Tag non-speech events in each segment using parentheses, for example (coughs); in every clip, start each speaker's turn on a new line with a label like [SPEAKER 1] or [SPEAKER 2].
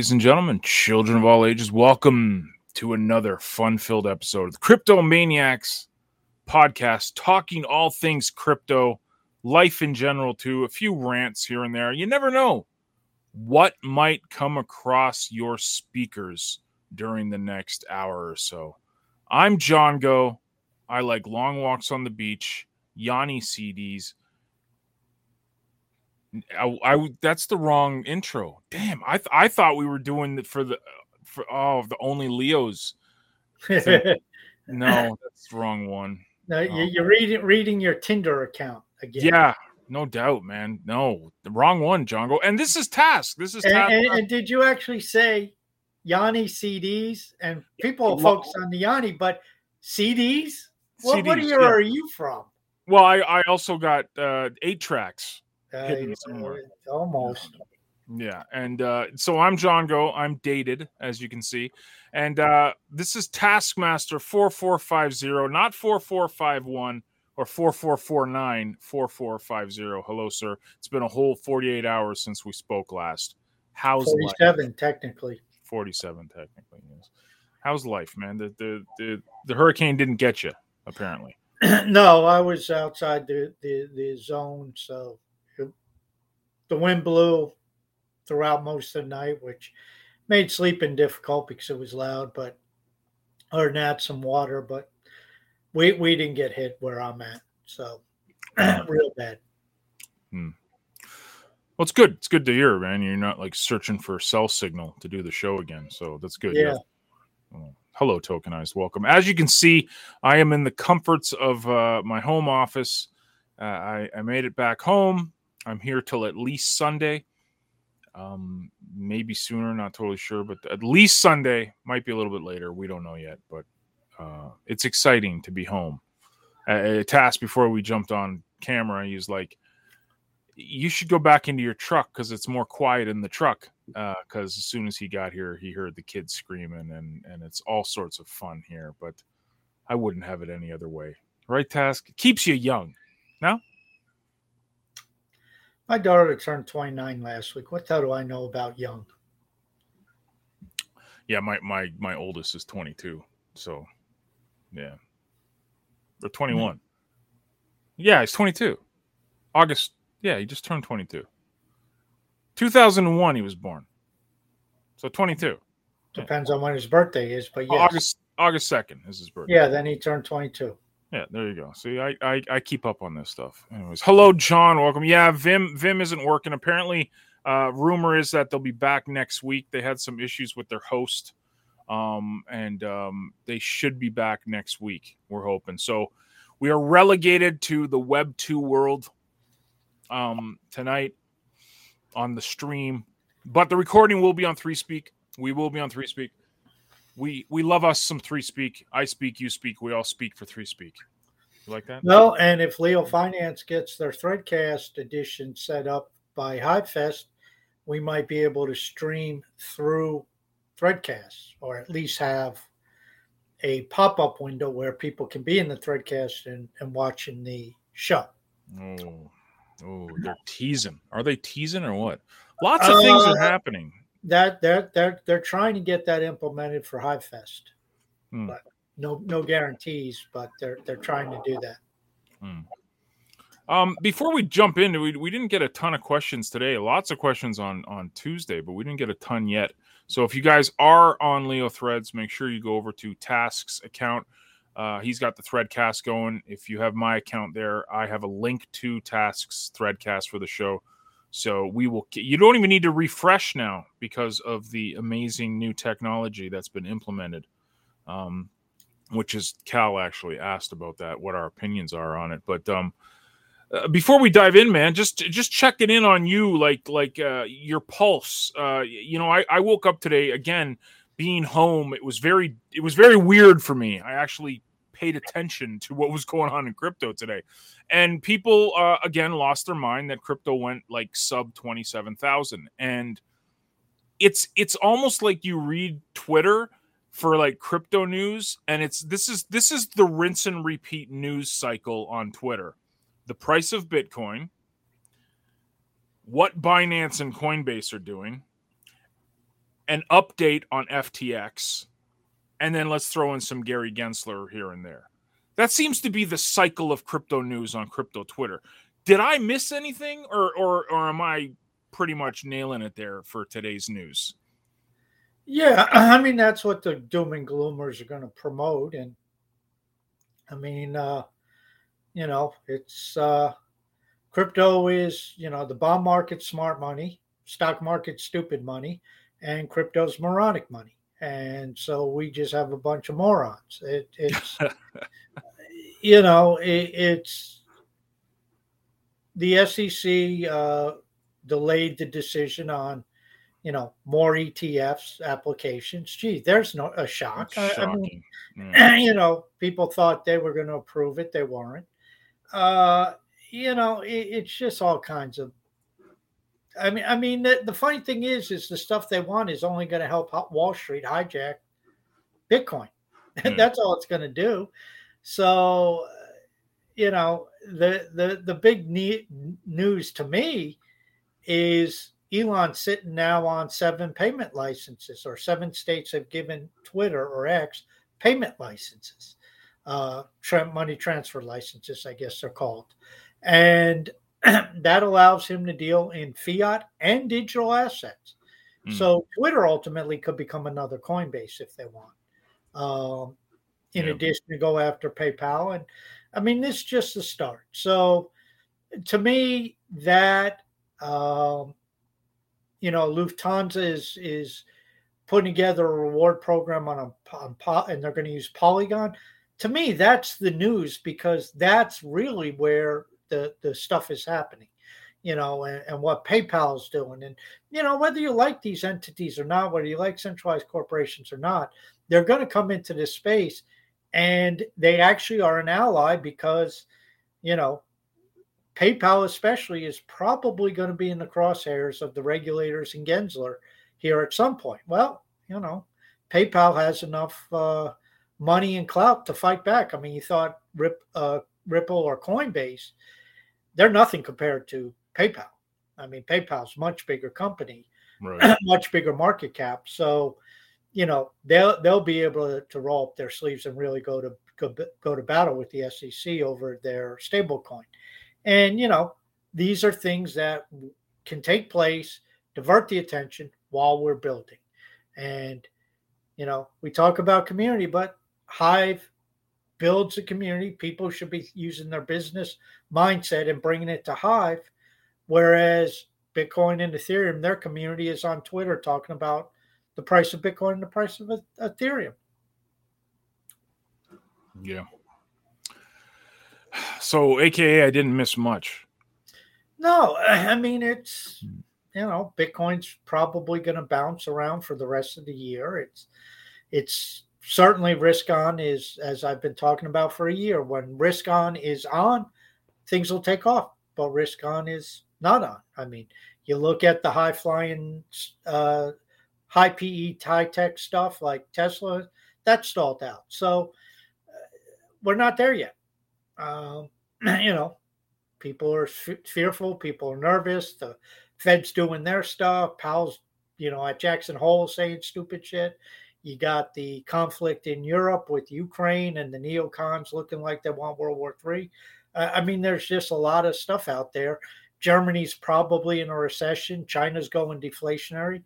[SPEAKER 1] Ladies and gentlemen, children of all ages, welcome to another fun filled episode of the Crypto Maniacs podcast, talking all things crypto, life in general, too, a few rants here and there. You never know what might come across your speakers during the next hour or so. I'm John Go. I like long walks on the beach, Yanni CDs, I, I that's the wrong intro. Damn, I th- I thought we were doing it for the for oh the only Leos. (laughs) no, that's the wrong one.
[SPEAKER 2] No, oh. you're reading reading your Tinder account again.
[SPEAKER 1] Yeah, no doubt, man. No, the wrong one, Jongo. And this is Task. This is
[SPEAKER 2] and,
[SPEAKER 1] Task.
[SPEAKER 2] And, and, did you actually say Yanni CDs? And people yeah, focus on the Yanni, but CDs? What, what year yeah. are you from?
[SPEAKER 1] Well, I, I also got uh, eight tracks
[SPEAKER 2] uh, somewhere. Almost.
[SPEAKER 1] Yeah, and uh, so I'm John Go. I'm dated, as you can see, and uh, this is Taskmaster four four five zero, not four four five one or four four four nine four four five zero. Hello, sir. It's been a whole forty eight hours since we spoke last. How's
[SPEAKER 2] forty seven technically?
[SPEAKER 1] Forty seven technically. Yes. How's life, man? The, the the the hurricane didn't get you apparently. (clears throat)
[SPEAKER 2] no, I was outside the the, the zone, so the wind blew throughout most of the night, which made sleeping difficult because it was loud. But other than that, some water. But we we didn't get hit where I'm at, so (clears throat) real bad.
[SPEAKER 1] Hmm. Well, it's good. It's good to hear, man. You're not like searching for a cell signal to do the show again, so that's good.
[SPEAKER 2] Yeah.
[SPEAKER 1] Hello, tokenized. Welcome. As you can see, I am in the comforts of uh, my home office. Uh, I, I made it back home. I'm here till at least Sunday. Um, maybe sooner, not totally sure, but at least Sunday. Might be a little bit later. We don't know yet, but uh, it's exciting to be home. A, a task before we jumped on camera, he's like, "You should go back into your truck because it's more quiet in the truck." Because uh, as soon as he got here, he heard the kids screaming, and and it's all sorts of fun here. But I wouldn't have it any other way, right? Task keeps you young. No.
[SPEAKER 2] My daughter turned 29 last week. What the hell do I know about young?
[SPEAKER 1] Yeah, my my my oldest is 22. So, yeah. Or 21. Mm-hmm. Yeah, he's 22. August. Yeah, he just turned 22. 2001 he was born. So 22.
[SPEAKER 2] Depends yeah. on when his birthday is, but yes.
[SPEAKER 1] August August 2nd is his birthday.
[SPEAKER 2] Yeah, then he turned 22.
[SPEAKER 1] Yeah, there you go. See, I, I, I keep up on this stuff. Anyways, hello, John. Welcome. Yeah, Vimm Vimm isn't working. Apparently, uh, rumor is that they'll be back next week. They had some issues with their host, um, and um, they should be back next week. We're hoping. So, we are relegated to the Web two world um, tonight on the stream, but the recording will be on Three Speak. We will be on Three Speak we we love us some three speak. I speak, you speak. We all speak for three speak. You like that?
[SPEAKER 2] No, and if Leo Finance gets their Threadcast edition set up by Hivefest, we might be able to stream through Threadcast, or at least have a pop-up window where people can be in the Threadcast and, and watching the show.
[SPEAKER 1] Oh, oh, they're teasing. Are they teasing or what? Lots of uh, things are happening
[SPEAKER 2] that they're they're they're trying to get that implemented for Hivefest, hmm. but no no guarantees. But they're they're trying to do that.
[SPEAKER 1] Hmm. Um, before we jump in, we, we didn't get a ton of questions today. Lots of questions on on Tuesday, but we didn't get a ton yet. So if you guys are on Leo Threads, make sure you go over to Tasks account. Uh, he's got the Threadcast going. If you have my account there, I have a link to Tasks Threadcast for the show. So we will. You don't even need to refresh now because of the amazing new technology that's been implemented. Um, which is Cal actually asked about that, what our opinions are on it. But um, uh, before we dive in, man, just just checking in on you, like like uh, your pulse. Uh, you know, I, I woke up today again, being home. It was very it was very weird for me. I actually paid attention to what was going on in crypto today, and people uh, again lost their mind that crypto went like sub twenty seven thousand, and it's it's almost like you read Twitter for like crypto news and it's this is this is the rinse and repeat news cycle on Twitter. The price of Bitcoin, what Binance and Coinbase are doing, an update on FTX, and then let's throw in some Gary Gensler here and there. That seems to be the cycle of crypto news on crypto Twitter. Did I miss anything or or or am I pretty much nailing it there for today's news?
[SPEAKER 2] Yeah, (clears throat) I mean that's what the doom and gloomers are going to promote, and I mean, uh, you know, it's uh, crypto is you know the bond market smart money, stock market stupid money, and crypto's moronic money, and so we just have a bunch of morons. It, it's (laughs) you know it, it's the SEC uh, delayed the decision on you know, more ETFs applications. Gee, there's no a shock. I, I mean, (clears throat) mm. you know, people thought they were going to approve it, they weren't. Uh, you know, it, it's just all kinds of. I mean, I mean, the, the funny thing is, is the stuff they want is only going to help Wall Street hijack Bitcoin. (laughs) Mm. That's all it's going to do. So, you know, the the the big ne- news to me is Elon sitting now on seven payment licenses, or seven states have given Twitter or X payment licenses, uh, money transfer licenses, I guess they're called. And (clears throat) that allows him to deal in fiat and digital assets. Mm. So Twitter ultimately could become another Coinbase if they want. Um, in yeah. addition to go after PayPal. And I mean, this is just the start. So to me, that um, you know, Lufthansa is is putting together a reward program on a on, and they're going to use Polygon. To me, that's the news because that's really where the the stuff is happening, you know, and, and what PayPal is doing, and you know whether you like these entities or not, whether you like centralized corporations or not, they're going to come into this space, and they actually are an ally because, you know, PayPal, especially, is probably going to be in the crosshairs of the regulators and Gensler here at some point. Well, you know, PayPal has enough uh, money and clout to fight back. I mean, you thought Rip, uh, Ripple or Coinbase, they're nothing compared to PayPal. I mean, PayPal's much bigger company, right. (clears throat) much bigger market cap. So, you know, they'll they'll be able to, to roll up their sleeves and really go to go, go to battle with the SEC over their stablecoin. And, you know, these are things that can take place, divert the attention while we're building. And, you know, we talk about community, but Hive builds a community. People should be using their business mindset and bringing it to Hive. Whereas Bitcoin and Ethereum, their community is on Twitter talking about the price of Bitcoin and the price of Ethereum.
[SPEAKER 1] Yeah. So, AKA, I didn't miss much.
[SPEAKER 2] No, (laughs) I mean, it's, you know, Bitcoin's probably going to bounce around for the rest of the year. It's, it's certainly risk on is, as I've been talking about for a year. When risk on is on, things will take off, but risk on is not on. I mean, you look at the high flying, uh, high PE, high tech stuff like Tesla, that stalled out. So uh, we're not there yet um, (clears throat) you know, people are f- fearful, people are nervous. The Fed's doing their stuff. Powell's, you know, at Jackson Hole saying stupid shit. You got the conflict in Europe with Ukraine and the neocons looking like they want World War III. I mean, there's just a lot of stuff out there. Germany's probably in a recession. China's going deflationary.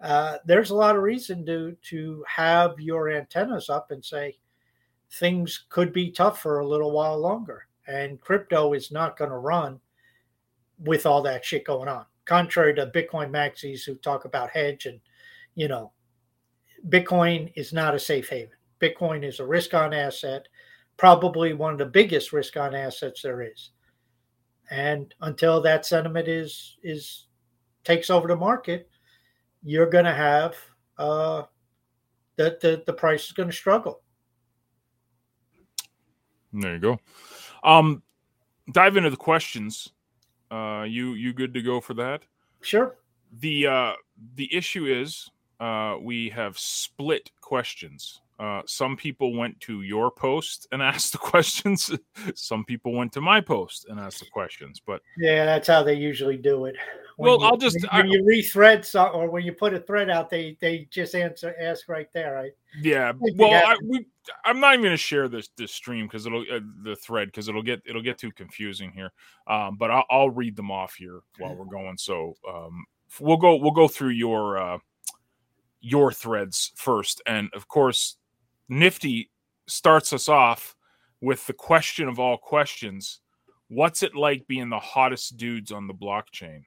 [SPEAKER 2] Uh, there's a lot of reason to to have your antennas up and say, things could be tough for a little while longer. And crypto is not going to run with all that shit going on. Contrary to Bitcoin maxis who talk about hedge and, you know, Bitcoin is not a safe haven. Bitcoin is a risk on asset, probably one of the biggest risk on assets there is. and until that sentiment is is takes over the market, you're going to have uh, the, the the price is going to struggle.
[SPEAKER 1] There you go. Um, dive into the questions. Uh, you you good to go for that?
[SPEAKER 2] Sure.
[SPEAKER 1] The uh, the issue is uh, we have split questions. Uh, some people went to your post and (laughs) asked the questions. some people went to my post and asked the questions. But
[SPEAKER 2] yeah, that's how they usually do it. When
[SPEAKER 1] well,
[SPEAKER 2] you,
[SPEAKER 1] I'll just
[SPEAKER 2] when, you rethread so, or when you put a thread out, they they just answer ask right there, right?
[SPEAKER 1] Yeah. Well, I, we, I'm not even going to share this this stream because it'll uh, the thread because it'll get it'll get too confusing here. Um, but I'll, I'll read them off here while we're going. So um, we'll go we'll go through your uh, your threads first, and of course, Nifty starts us off with the question of all questions: What's it like being the hottest dudes on the blockchain?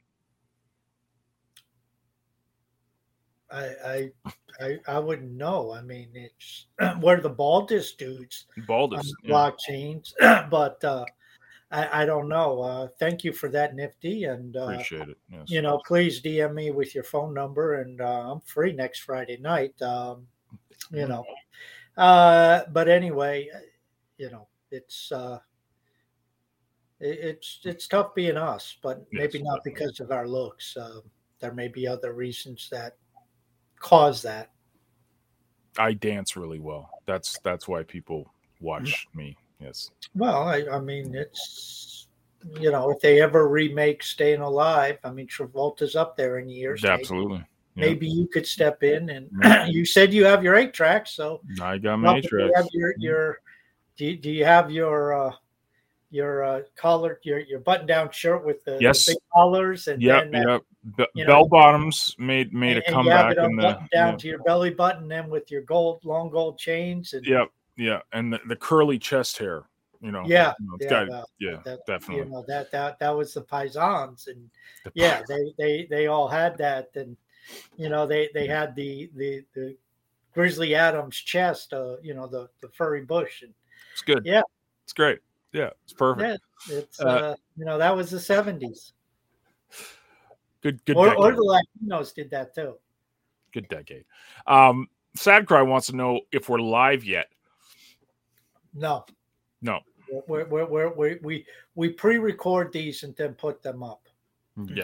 [SPEAKER 2] I, I I I wouldn't know. I mean, it's (clears throat) we're the baldest dudes
[SPEAKER 1] baldest
[SPEAKER 2] on blockchains, (clears throat) but uh, I, I don't know. Uh, thank you for that, Nifty, and uh,
[SPEAKER 1] appreciate it. Yes.
[SPEAKER 2] You know, please DM me with your phone number, and uh, I'm free next Friday night. Um, you know, uh, but anyway, you know, it's uh, it, it's it's tough being us, but yes, maybe not definitely. because of our looks. Uh, there may be other reasons that cause that.
[SPEAKER 1] I dance really well. That's that's why people
[SPEAKER 2] Mm-hmm.
[SPEAKER 1] watch me. Yes.
[SPEAKER 2] Well, I, I mean, it's you know, if they ever remake Staying Alive, I mean, Travolta's up there in years.
[SPEAKER 1] Absolutely.
[SPEAKER 2] Maybe, you could step in, and (clears throat) you said you have your eight tracks, so
[SPEAKER 1] I got my eight tracks.
[SPEAKER 2] Have your, your do, you, do you have your uh, your uh, collar, your your button down shirt with the,
[SPEAKER 1] yes.
[SPEAKER 2] the big collars, and
[SPEAKER 1] yep,
[SPEAKER 2] then
[SPEAKER 1] yep. Be- bell bottoms made made
[SPEAKER 2] and,
[SPEAKER 1] a comeback in the
[SPEAKER 2] down yeah. to your belly button, then with your gold long gold chains, and
[SPEAKER 1] yep, yeah, and the, the curly chest hair. You know,
[SPEAKER 2] yeah,
[SPEAKER 1] you know,
[SPEAKER 2] yeah,
[SPEAKER 1] got, yeah,
[SPEAKER 2] that,
[SPEAKER 1] definitely.
[SPEAKER 2] You know that that that was the paisans, and
[SPEAKER 1] The
[SPEAKER 2] yeah, they they they all had that, and you know they they had the the the Grizzly Adams chest, uh, you know the the furry bush, and
[SPEAKER 1] It's good.
[SPEAKER 2] Yeah.
[SPEAKER 1] it's great. Yeah, it's perfect.
[SPEAKER 2] yeah, it's
[SPEAKER 1] Uh,
[SPEAKER 2] uh, you know that was the seventies,
[SPEAKER 1] Good, good,
[SPEAKER 2] or, or the Latinos did that too.
[SPEAKER 1] good decade. Um, Sad Cry wants to know if we're live yet.
[SPEAKER 2] No,
[SPEAKER 1] No.
[SPEAKER 2] we're, we're, we're, we we we pre-record these and then put them up. Mm-hmm.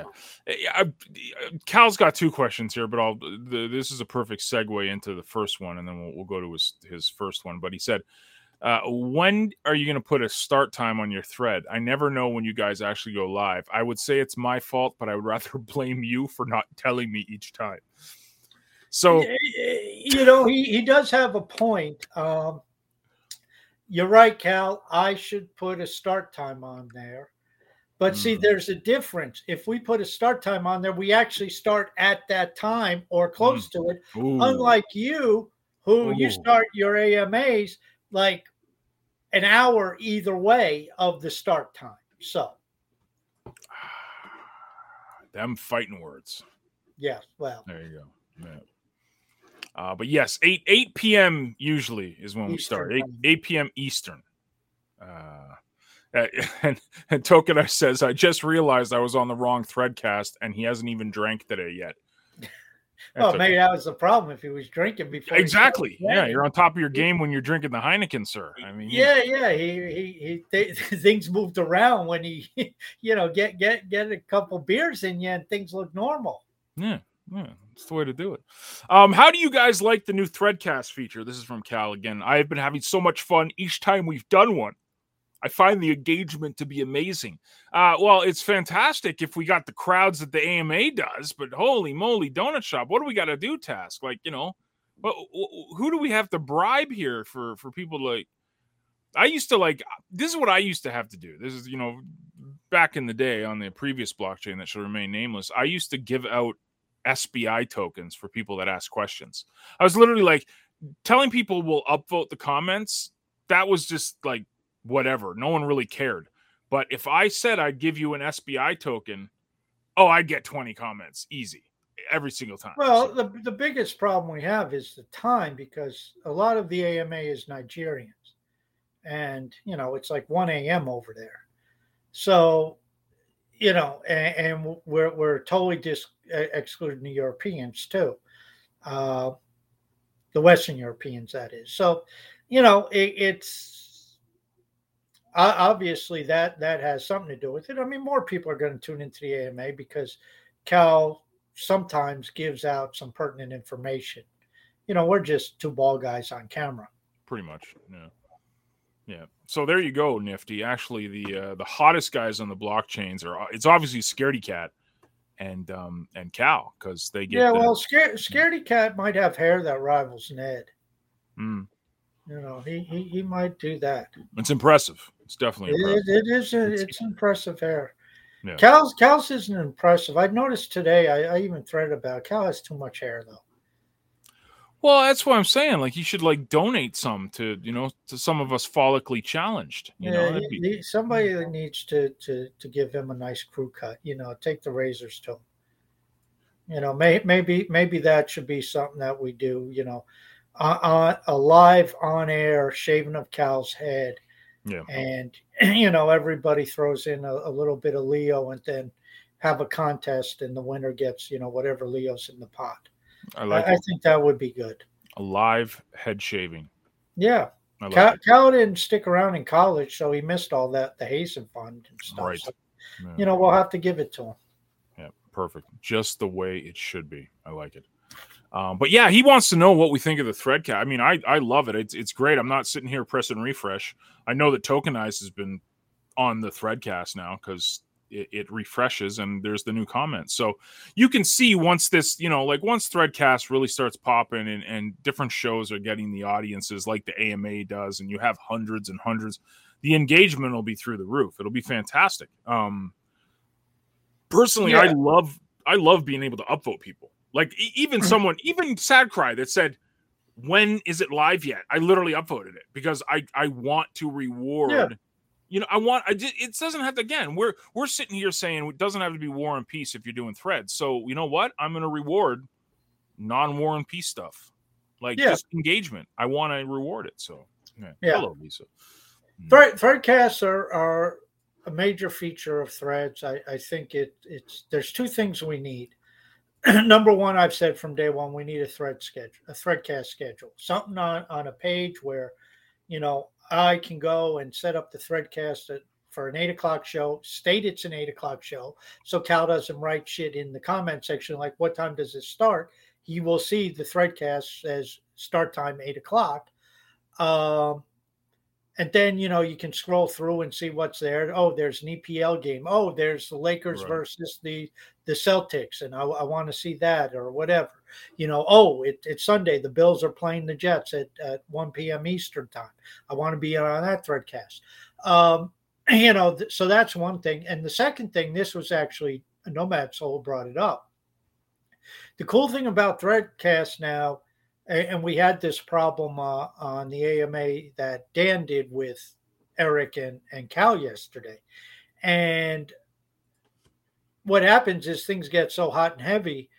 [SPEAKER 1] Eh, yeah, I, I- Cal's got two questions here, but I'll. The, this is a perfect segue into the first one, and then we'll, we'll go to his his first one. But he said, uh, "When are you going to put a start time on your thread? I never know when you guys actually go live. I would say it's my fault, but I would (laughs) rather blame you for not telling me each time." So eh, eh,
[SPEAKER 2] you know he, he does have a point um, you're right cal i should put a start time on there but see
[SPEAKER 1] Mm.
[SPEAKER 2] there's a difference if we put a start time on there we actually start at that time or close to it
[SPEAKER 1] ooh,
[SPEAKER 2] unlike you who you start your amas like an hour either way of the start time so (sighs)
[SPEAKER 1] them fighting words.
[SPEAKER 2] yes well
[SPEAKER 1] There you go. Yeah. Uh, but yes, eight eight p.m. usually is when we start.
[SPEAKER 2] Eastern
[SPEAKER 1] Eight eight p.m. Eastern. Uh, (laughs) and, and Tokenar says, "I just realized I was on the wrong threadcast, and he hasn't even drank today yet." (laughs)
[SPEAKER 2] well
[SPEAKER 1] That's
[SPEAKER 2] maybe
[SPEAKER 1] okay.
[SPEAKER 2] that was the problem if he was drinking before
[SPEAKER 1] exactly. Yeah, you're on top of your game when you're drinking the Heineken, sir. I mean,
[SPEAKER 2] Yeah, yeah. He he he. Th- (laughs) things moved around when he, you know, get get get a couple beers in you and things look normal.
[SPEAKER 1] Yeah, yeah, it's the way to do it. Um, how do you guys like the new Threadcast feature? This is from Cal again. I have been having so much fun each time we've done one. I find the engagement to be amazing. Uh, well, it's fantastic if we got the crowds that the AMA does, but holy moly, donut shop, what do we got to do? Task like you know, but who do we have to bribe here for for people to like? I used to like this is what I used to have to do. This is you know back in the day on the previous blockchain that shall remain nameless. I used to give out SBI tokens for people that ask questions. I was literally like telling people we'll upvote the comments. That was just like whatever. No one really cared. But if I said I'd give you an SBI token, oh, I'd get 20 comments easy every single time.
[SPEAKER 2] Well,
[SPEAKER 1] So-
[SPEAKER 2] the the biggest problem we have is the time because a lot of the AMA is Nigerians, and you know it's like one a.m. over there. So you know, and, and we're we're totally just excluding the Europeans too, uh, the Western Europeans, that is. So, you know, it, it's obviously that that has something to do with it. I mean, more people are going to tune into the AMA because Cal sometimes gives out some pertinent information. You know, we're just two ball guys on camera.
[SPEAKER 1] Pretty much, yeah. Yeah. So there you go, Nifty. Actually, the uh, the hottest guys on the blockchains are it's obviously Scaredy Cat and um and Cal because they get
[SPEAKER 2] yeah.
[SPEAKER 1] the,
[SPEAKER 2] well, Scar- Scaredy Cat might have hair that rivals Ned.
[SPEAKER 1] Mm.
[SPEAKER 2] You know, he, he he might do that.
[SPEAKER 1] It's impressive. It's definitely
[SPEAKER 2] it, it is. A, it's, it's impressive hair.
[SPEAKER 1] Yeah.
[SPEAKER 2] Cal's Cal's isn't impressive. I noticed today. I, I even threaded about Cal has too much hair though.
[SPEAKER 1] Well, that's what I'm saying. Like you should like donate some to you know to some of us follically challenged. You
[SPEAKER 2] yeah,
[SPEAKER 1] know,
[SPEAKER 2] he,
[SPEAKER 1] be...
[SPEAKER 2] he, somebody that needs to to to give him a nice crew cut. You know, take the razors to him. You know, may, maybe maybe that should be something that we do. You know, on, on a live on air shaving of Cal's head.
[SPEAKER 1] Yeah,
[SPEAKER 2] and (clears throat) you know everybody throws in a, a little bit of Leo, and then have a contest, and the winner gets you know whatever Leo's in the pot.
[SPEAKER 1] I like.
[SPEAKER 2] I, I think that would be good.
[SPEAKER 1] A live head shaving.
[SPEAKER 2] Yeah.
[SPEAKER 1] Like
[SPEAKER 2] Cal, Cal, didn't stick around in college, so he missed all that the Hazen Fund and stuff.
[SPEAKER 1] Right.
[SPEAKER 2] So,
[SPEAKER 1] yeah.
[SPEAKER 2] You know, we'll have to give it to him.
[SPEAKER 1] Yeah, perfect. Just the way it should be. I like it. Um, but yeah, he wants to know what we think of the Threadcast. I mean, I I love it. It's it's great. I'm not sitting here pressing refresh. I know that Tokenized has been on the Threadcast now because it, it, refreshes and there's the new comments. So you can see once this, you know, like once Threadcast really starts popping and, and different shows are getting the audiences like the AMA does, and you have hundreds and hundreds, the engagement will be through the roof. It'll be fantastic. Um, personally, yeah. I love I love being able to upvote people. Like even (clears throat) someone, even Sad Cry that said, "When is it live yet?" I literally upvoted it because I I want to reward.
[SPEAKER 2] Yeah
[SPEAKER 1] you know, I want. I just, it doesn't have to. Again, we're we're sitting here saying it doesn't have to be War and Peace if you're doing threads. So you know what? I'm going to reward non-War and Peace stuff, like
[SPEAKER 2] yeah.
[SPEAKER 1] just engagement. I want to reward it. So yeah.
[SPEAKER 2] yeah.
[SPEAKER 1] Hello, Lisa. Mm.
[SPEAKER 2] Thread threadcasts are are a major feature of threads. I I think it it's there's two things we need. (clears throat) Number one, I've said from day one, we need a thread schedule, a threadcast schedule, something on on a page where, you know, I can go and set up the threadcast at, for an eight o'clock show, state it's an eight o'clock show. So Cal doesn't write shit in the comment section like, what time does it start? He will see the threadcast as start time eight o'clock. Um, and then, you know, you can scroll through and see what's there. Oh, there's an EPL game. Oh, there's the Lakers right. versus the, the Celtics. And I, I want to see that or whatever you know, oh, it, it's Sunday. The Bills are playing the Jets at, at 1 p.m. Eastern time. I want to be on that threadcast. Um, (clears throat) you know, th- so that's one thing. And the second thing, this was actually Nomad Soul brought it up. The cool thing about threadcast now, and, and we had this problem uh, on the AMA that Dan did with Eric and, and Cal yesterday. And what happens is things get so hot and heavy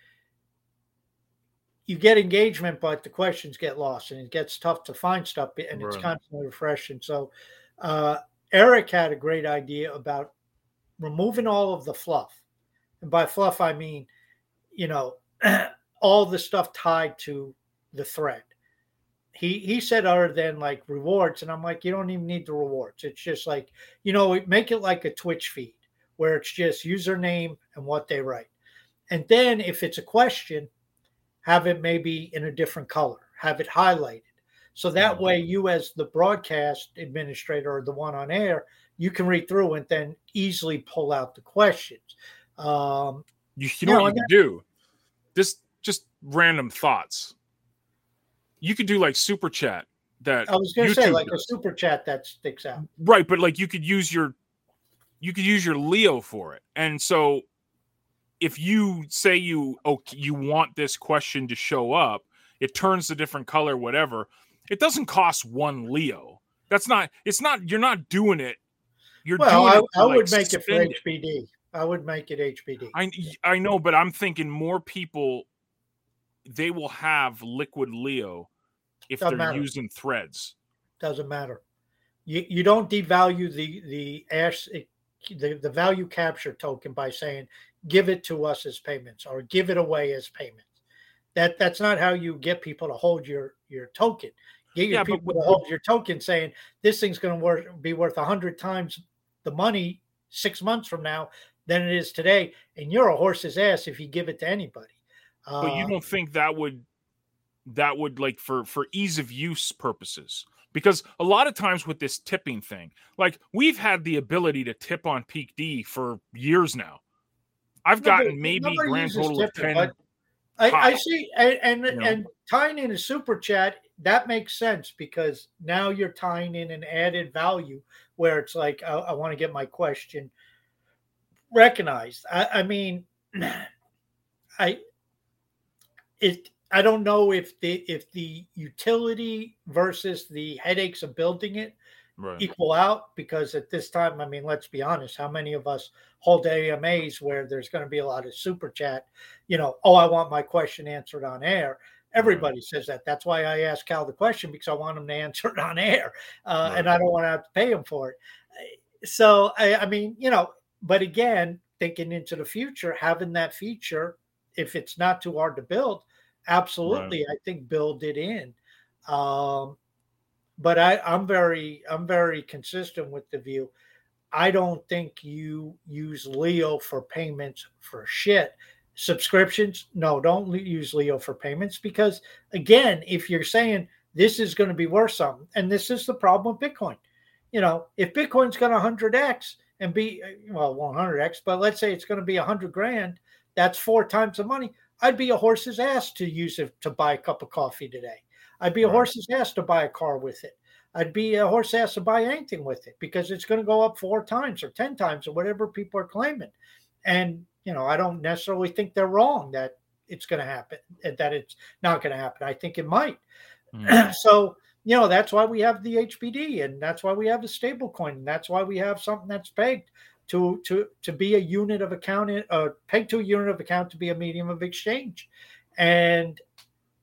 [SPEAKER 2] you get engagement, but the questions get lost and it gets tough to find stuff and it's constantly refreshing. So, uh, Eric had a great idea about removing all of the fluff. And by fluff, I mean, you know, (clears throat) all the stuff tied to the thread. He he said other than like rewards, and I'm like, you don't even need the rewards. It's just like, you know, make it like a Twitch feed where it's just username and what they write. And then if it's a question, have it maybe in a different color, have it highlighted. So that way, you as the broadcast administrator or the one on air, you can read through and then easily pull out the questions. Um,
[SPEAKER 1] you, you know, what you can do? Just just random thoughts. You could do like super chat that
[SPEAKER 2] I was going to say like does. a super chat that sticks out.
[SPEAKER 1] Right, but like you could use your you could use your Leo for it. And so if you say you oh you want this question to show up, it turns a different color, whatever. It doesn't cost one Leo. That's not. It's not. You're not doing it. You're
[SPEAKER 2] well,
[SPEAKER 1] doing
[SPEAKER 2] I,
[SPEAKER 1] it
[SPEAKER 2] I
[SPEAKER 1] like
[SPEAKER 2] would make it for
[SPEAKER 1] it.
[SPEAKER 2] HBD. I would make it HBD.
[SPEAKER 1] I I know, but I'm thinking more people. They will have liquid Leo if
[SPEAKER 2] Doesn't
[SPEAKER 1] they're
[SPEAKER 2] matter.
[SPEAKER 1] using threads.
[SPEAKER 2] Doesn't matter. You you don't devalue the the ash the, the value capture token by saying give it to us as payments or give it away as payments. That that's not how you get people to hold your your token. Get your yeah, people to hold your token saying this thing's going to worth be worth a hundred times the money six months from now than it is today, and you're a horse's ass if you give it to anybody.
[SPEAKER 1] But you uh, don't think that would that would like for for ease of use purposes because a lot of times with this tipping thing like we've had the ability to tip on PeakD for years now. I've gotten maybe grand total of 10
[SPEAKER 2] I, I, see and and, you know? and tying in a super chat that makes sense because now you're tying in an added value where it's like i, I want to get my question recognized. I, I mean (clears throat) i it I don't know if the if the utility versus the headaches of building it right. equal out because at this time, I mean, let's be honest, how many of us hold AMAs where there's going to be a lot of super chat, you know, oh, I want my question answered on air. Everybody right. says that. That's why I asked Cal the question because I want him to answer it on air, uh, right. and I don't want to have to pay him for it. So I, I mean, you know, but again, thinking into the future, having that feature, if it's not too hard to build, absolutely right. i think Bill did in. Um, but I, i'm very i'm very consistent with the view i don't think you use leo for payments for shit. Subscriptions? No don't use leo for payments because again if you're saying this is going to be worth something and this is the problem with bitcoin. You know if bitcoin's going to 100x and be well 100x but let's say it's going to be 100 grand that's four times the money I'd be a horse's ass to use it to buy a cup of coffee today. I'd be a right. horse's ass to buy a car with it. I'd be a horse ass to buy anything with it because it's going to go up four times or 10 times or whatever people are claiming. And, you know, I don't necessarily think they're wrong that it's going to happen, that it's not going to happen. I think it might. Mm. (clears throat) so, you know, that's why we have the HBD and that's why we have the stable coin. And that's why we have something that's pegged to to to be a unit of account, uh, pegged to a unit of account to be a medium of exchange, and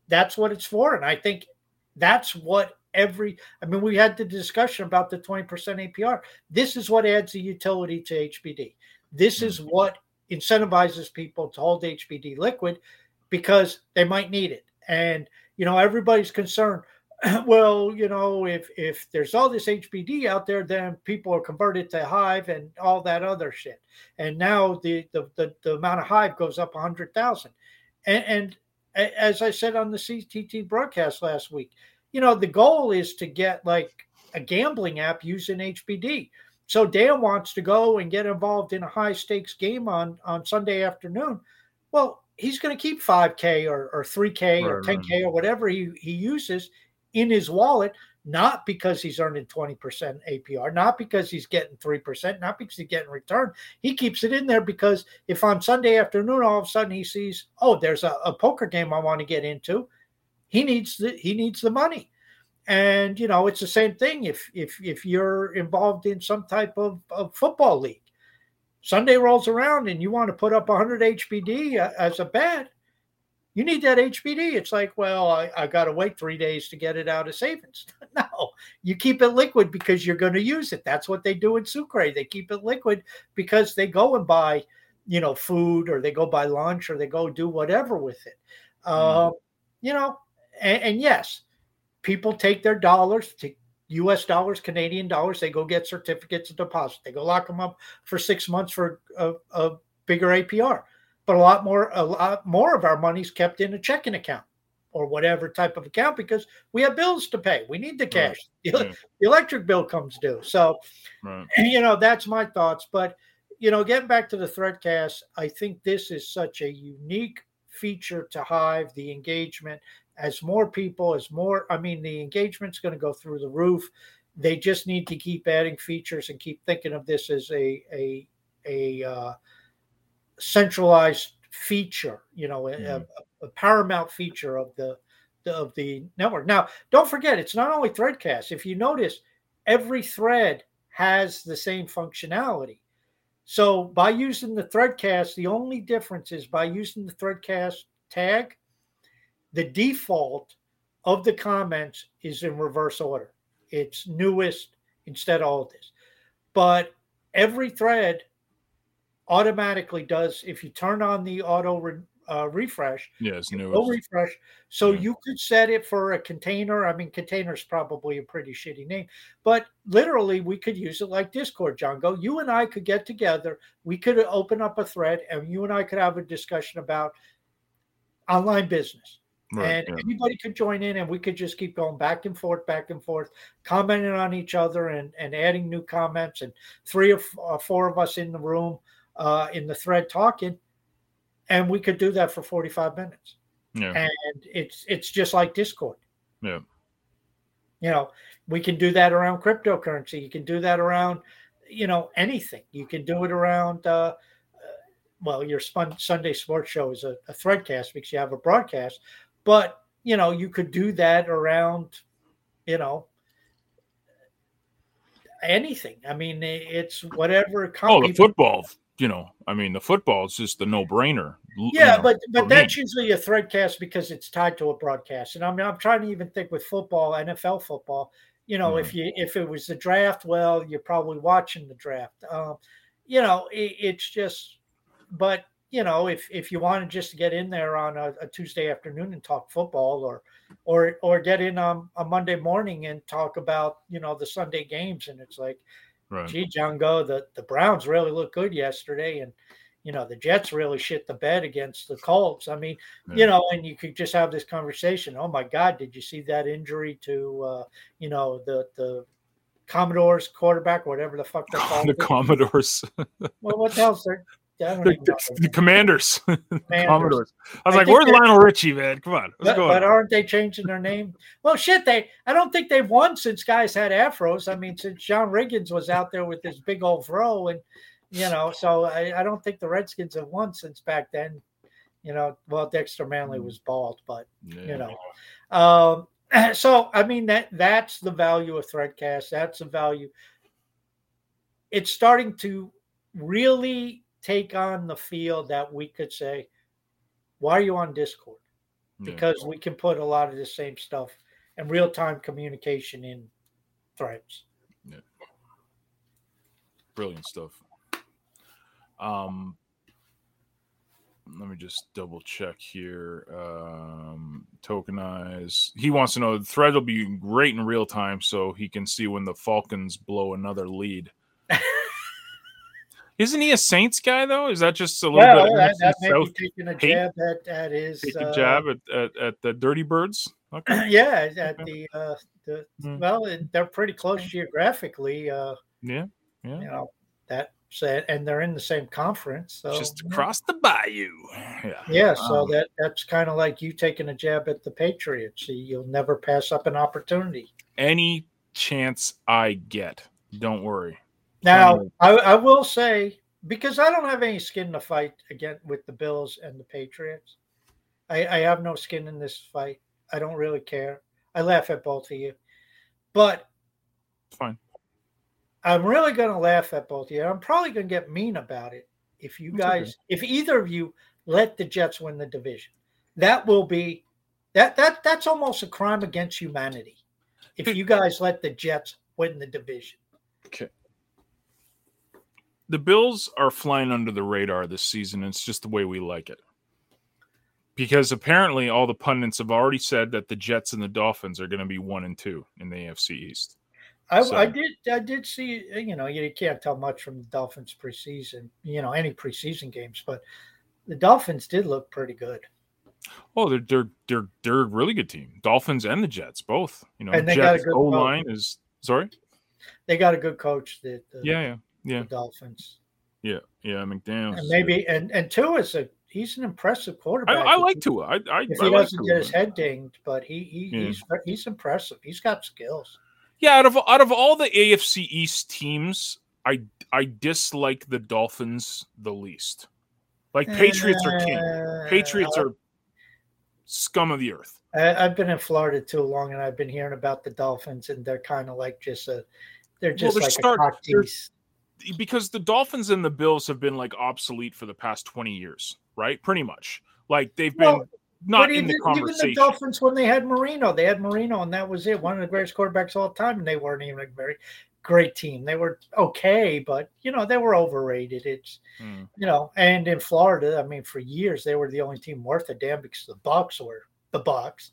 [SPEAKER 2] that's what it's for. And I think that's what every. I mean, we had the discussion about the twenty percent APR. This is what adds the utility to HBD. This is mm-hmm. what incentivizes people to hold HBD liquid because they might need it. And you know, everybody's concerned (clears throat) well, you know, if if there's all this HBD out there, then people are converted to Hive and all that other shit. And now the the the, the amount of Hive goes up a hundred thousand. And, and as I said on the CTT broadcast last week, you know, the goal is to get like a gambling app using HBD. So Dan wants to go and get involved in a high stakes game on on Sunday afternoon. Well, he's going to keep 5K or, or 3K right, or 10K or whatever he, he uses in his wallet, not because he's earning 20% APR, not because he's getting 3%, not because he's getting return. He keeps it in there because if on Sunday afternoon all of a sudden he sees, oh, there's a, a poker game I want to get into, he needs the he needs the money. And you know, it's the same thing if if if you're involved in some type of, of football league. Sunday rolls around and you want to put up 100 HBD as a bet, you need that HBD. It's like, well, I, I got to wait three days to get it out of savings. (laughs) no, you keep it liquid because you're going to use it. That's what they do in Sucre. They keep it liquid because they go and buy, you know, food or they go buy lunch or they go do whatever with it. Mm. Uh, you know, and, and, yes, people take their dollars, take U.S. dollars, Canadian dollars. They go get certificates of deposit. They go lock them up for six months for a, a bigger APR but a lot more a lot more of our money's kept in a checking account or whatever type of account because we have bills to pay. We need the cash. Right. (laughs) The, the, electric bill comes due. So, right. (clears throat) you know, that's my thoughts. But, you know, getting back to the Threadcast, I think this is such a unique feature to Hive, the engagement. As more people, as more, I mean, the engagement's going to go through the roof. They just need to keep adding features and keep thinking of this as a, a, a, uh, centralized feature, you know, mm. a, a, paramount feature of the, the of the network. Now, don't forget, it's not only Threadcast. If you notice, every thread has the same functionality. So by using the Threadcast, the only difference is by using the Threadcast tag, the default of the comments is in reverse order. It's newest instead of all this. But every thread automatically does if you turn on the auto re, uh, refresh.
[SPEAKER 1] Yes, new.
[SPEAKER 2] Will refresh. So
[SPEAKER 1] Yeah.
[SPEAKER 2] you could set it for a container. I mean, container is probably a pretty shitty name, but literally we could use it like Discord, Jongo. You and I could get together. We could open up a thread, and you and I could have a discussion about online business.
[SPEAKER 1] Right.
[SPEAKER 2] and
[SPEAKER 1] yeah.
[SPEAKER 2] anybody could join in, and we could just keep going back and forth, back and forth, commenting on each other and, and adding new comments. And three or f- uh, four of us in the room uh, in the thread talking, and we could do that for forty five minutes
[SPEAKER 1] Yeah.
[SPEAKER 2] and it's it's just like Discord.
[SPEAKER 1] Yeah.
[SPEAKER 2] You know, we can do that around cryptocurrency. You can do that around, you know, anything. You can do it around. Uh, uh, well, your spun, Sunday sports show is a, a threadcast because you have a broadcast, but you know, you could do that around, you know, anything. I mean, it's whatever.
[SPEAKER 1] Oh, the football. You know, I mean, the football is just the no-brainer. l- you
[SPEAKER 2] Yeah,
[SPEAKER 1] know,
[SPEAKER 2] but but
[SPEAKER 1] me.
[SPEAKER 2] that's usually a threadcast because it's tied to a broadcast. And I'm I'm trying to even think with football, NFL football. You know, if you if it was the draft, well, you're probably watching the draft. Um, you know, it, it's just, but you know, if if you wanted just to get in there on a, a Tuesday afternoon and talk football, or or or get in on a Monday morning and talk about you know the Sunday games, and it's like,
[SPEAKER 1] right.
[SPEAKER 2] gee, John Go, the, the Browns really looked good yesterday, and you know the Jets really shit the bed against the Colts. I mean,
[SPEAKER 1] Yeah.
[SPEAKER 2] you know, and you could just have this conversation. Oh my God, did you see that injury to uh, you know the the Commodores quarterback, whatever the fuck they call (laughs)
[SPEAKER 1] the
[SPEAKER 2] it?
[SPEAKER 1] Commodores,
[SPEAKER 2] Well, what the hell's their? Don't
[SPEAKER 1] the, (laughs) the Commanders, (laughs) the Commodores. I was
[SPEAKER 2] I
[SPEAKER 1] like, "Where's Lionel Richie, man? Come on,
[SPEAKER 2] But,
[SPEAKER 1] go."
[SPEAKER 2] but aren't they changing their name? Well, shit, they. I don't think they've won since guys had afros. I mean, since John Riggins was out there with his big old fro, and you know, so I, I don't think the Redskins have won since back then. You know, well, Dexter Manley was bald, but
[SPEAKER 1] Yeah.
[SPEAKER 2] know. um, (clears throat) so I mean that that's the value of Threadcast. That's the value. It's starting to really take on the field that we could say, "Why are you on Discord?"
[SPEAKER 1] Yeah.
[SPEAKER 2] because we can put a lot of the same stuff and real time communication in threads. Yeah.
[SPEAKER 1] brilliant stuff. Um, let me just double check here. Um, tokenize. He wants to know the thread will be great in real time, so he can see when the Falcons blow another lead. Isn't he a Saints guy though? Is that just a little
[SPEAKER 2] Well,
[SPEAKER 1] bit of
[SPEAKER 2] that, that may be taking a jab at, at his
[SPEAKER 1] taking
[SPEAKER 2] uh,
[SPEAKER 1] jab at, at, at the Dirty Birds? Okay. (clears throat)
[SPEAKER 2] yeah, at the uh, the
[SPEAKER 1] Hmm.
[SPEAKER 2] well, they're pretty close geographically. Uh,
[SPEAKER 1] Yeah. Yeah.
[SPEAKER 2] you know that said, and they're in the same conference. So
[SPEAKER 1] just
[SPEAKER 2] yeah.
[SPEAKER 1] across the bayou. Yeah.
[SPEAKER 2] Yeah, so
[SPEAKER 1] Um,
[SPEAKER 2] that that's kind of like you taking a jab at the Patriots. You'll never pass up an opportunity.
[SPEAKER 1] Any chance I get, don't worry.
[SPEAKER 2] Now, I, I will say because I don't have any skin in the fight again with the Bills and the Patriots. I, I have no skin in this fight. I don't really care. I laugh at both of you, but
[SPEAKER 1] fine.
[SPEAKER 2] I'm really going to laugh at both of you. I'm probably going to get mean about it if you guys, if either of you let the Jets win the division. That will be that that that's almost a crime against humanity. If you guys let the Jets win the division.
[SPEAKER 1] The Bills are flying under the radar this season. It's just the way we like it. Because apparently, all the pundits have already said that the Jets and the Dolphins are going to be one and two in the AFC East.
[SPEAKER 2] I,
[SPEAKER 1] So-
[SPEAKER 2] I did I did see you know you can't tell much from the Dolphins preseason you know any preseason games but the Dolphins did look pretty good
[SPEAKER 1] Oh, they're they're they're they're a really good team. Dolphins and the Jets both. You know,
[SPEAKER 2] And they got a
[SPEAKER 1] Jets
[SPEAKER 2] good
[SPEAKER 1] O
[SPEAKER 2] coach.
[SPEAKER 1] line is sorry.
[SPEAKER 2] they got a good coach that the,
[SPEAKER 1] Yeah, yeah,
[SPEAKER 2] the
[SPEAKER 1] yeah,
[SPEAKER 2] Dolphins
[SPEAKER 1] yeah, yeah. McDaniel.
[SPEAKER 2] and maybe and and Tua is a he's an impressive quarterback
[SPEAKER 1] I
[SPEAKER 2] If
[SPEAKER 1] like Tua. I I,
[SPEAKER 2] if he
[SPEAKER 1] like
[SPEAKER 2] doesn't
[SPEAKER 1] Tua,
[SPEAKER 2] get his head dinged but he, he
[SPEAKER 1] Yeah.
[SPEAKER 2] he's he's impressive he's got skills
[SPEAKER 1] Yeah, out of out of all the AFC East teams, I I dislike the Dolphins the least. Like Patriots are king.
[SPEAKER 2] Uh,
[SPEAKER 1] Patriots are scum of the earth.
[SPEAKER 2] I, I've been in Florida too long, and I've been hearing about the Dolphins, and they're kind of like just a, they're just
[SPEAKER 1] they're
[SPEAKER 2] like
[SPEAKER 1] start-
[SPEAKER 2] a cock
[SPEAKER 1] they're-
[SPEAKER 2] tease.
[SPEAKER 1] Because the Dolphins and the Bills have been like obsolete for the past 20 years, right? Pretty much. Like they've been
[SPEAKER 2] Well,
[SPEAKER 1] not
[SPEAKER 2] but
[SPEAKER 1] in the
[SPEAKER 2] even, even the
[SPEAKER 1] conversation.
[SPEAKER 2] Dolphins when they had Marino, they had Marino, and that was it. One of the greatest quarterbacks of all time, and they weren't even a very great team. They were okay, but you know they were overrated. It's
[SPEAKER 1] Mm.
[SPEAKER 2] you know, and in Florida, I mean, for years they were the only team worth a damn because the Bucs were the Bucs,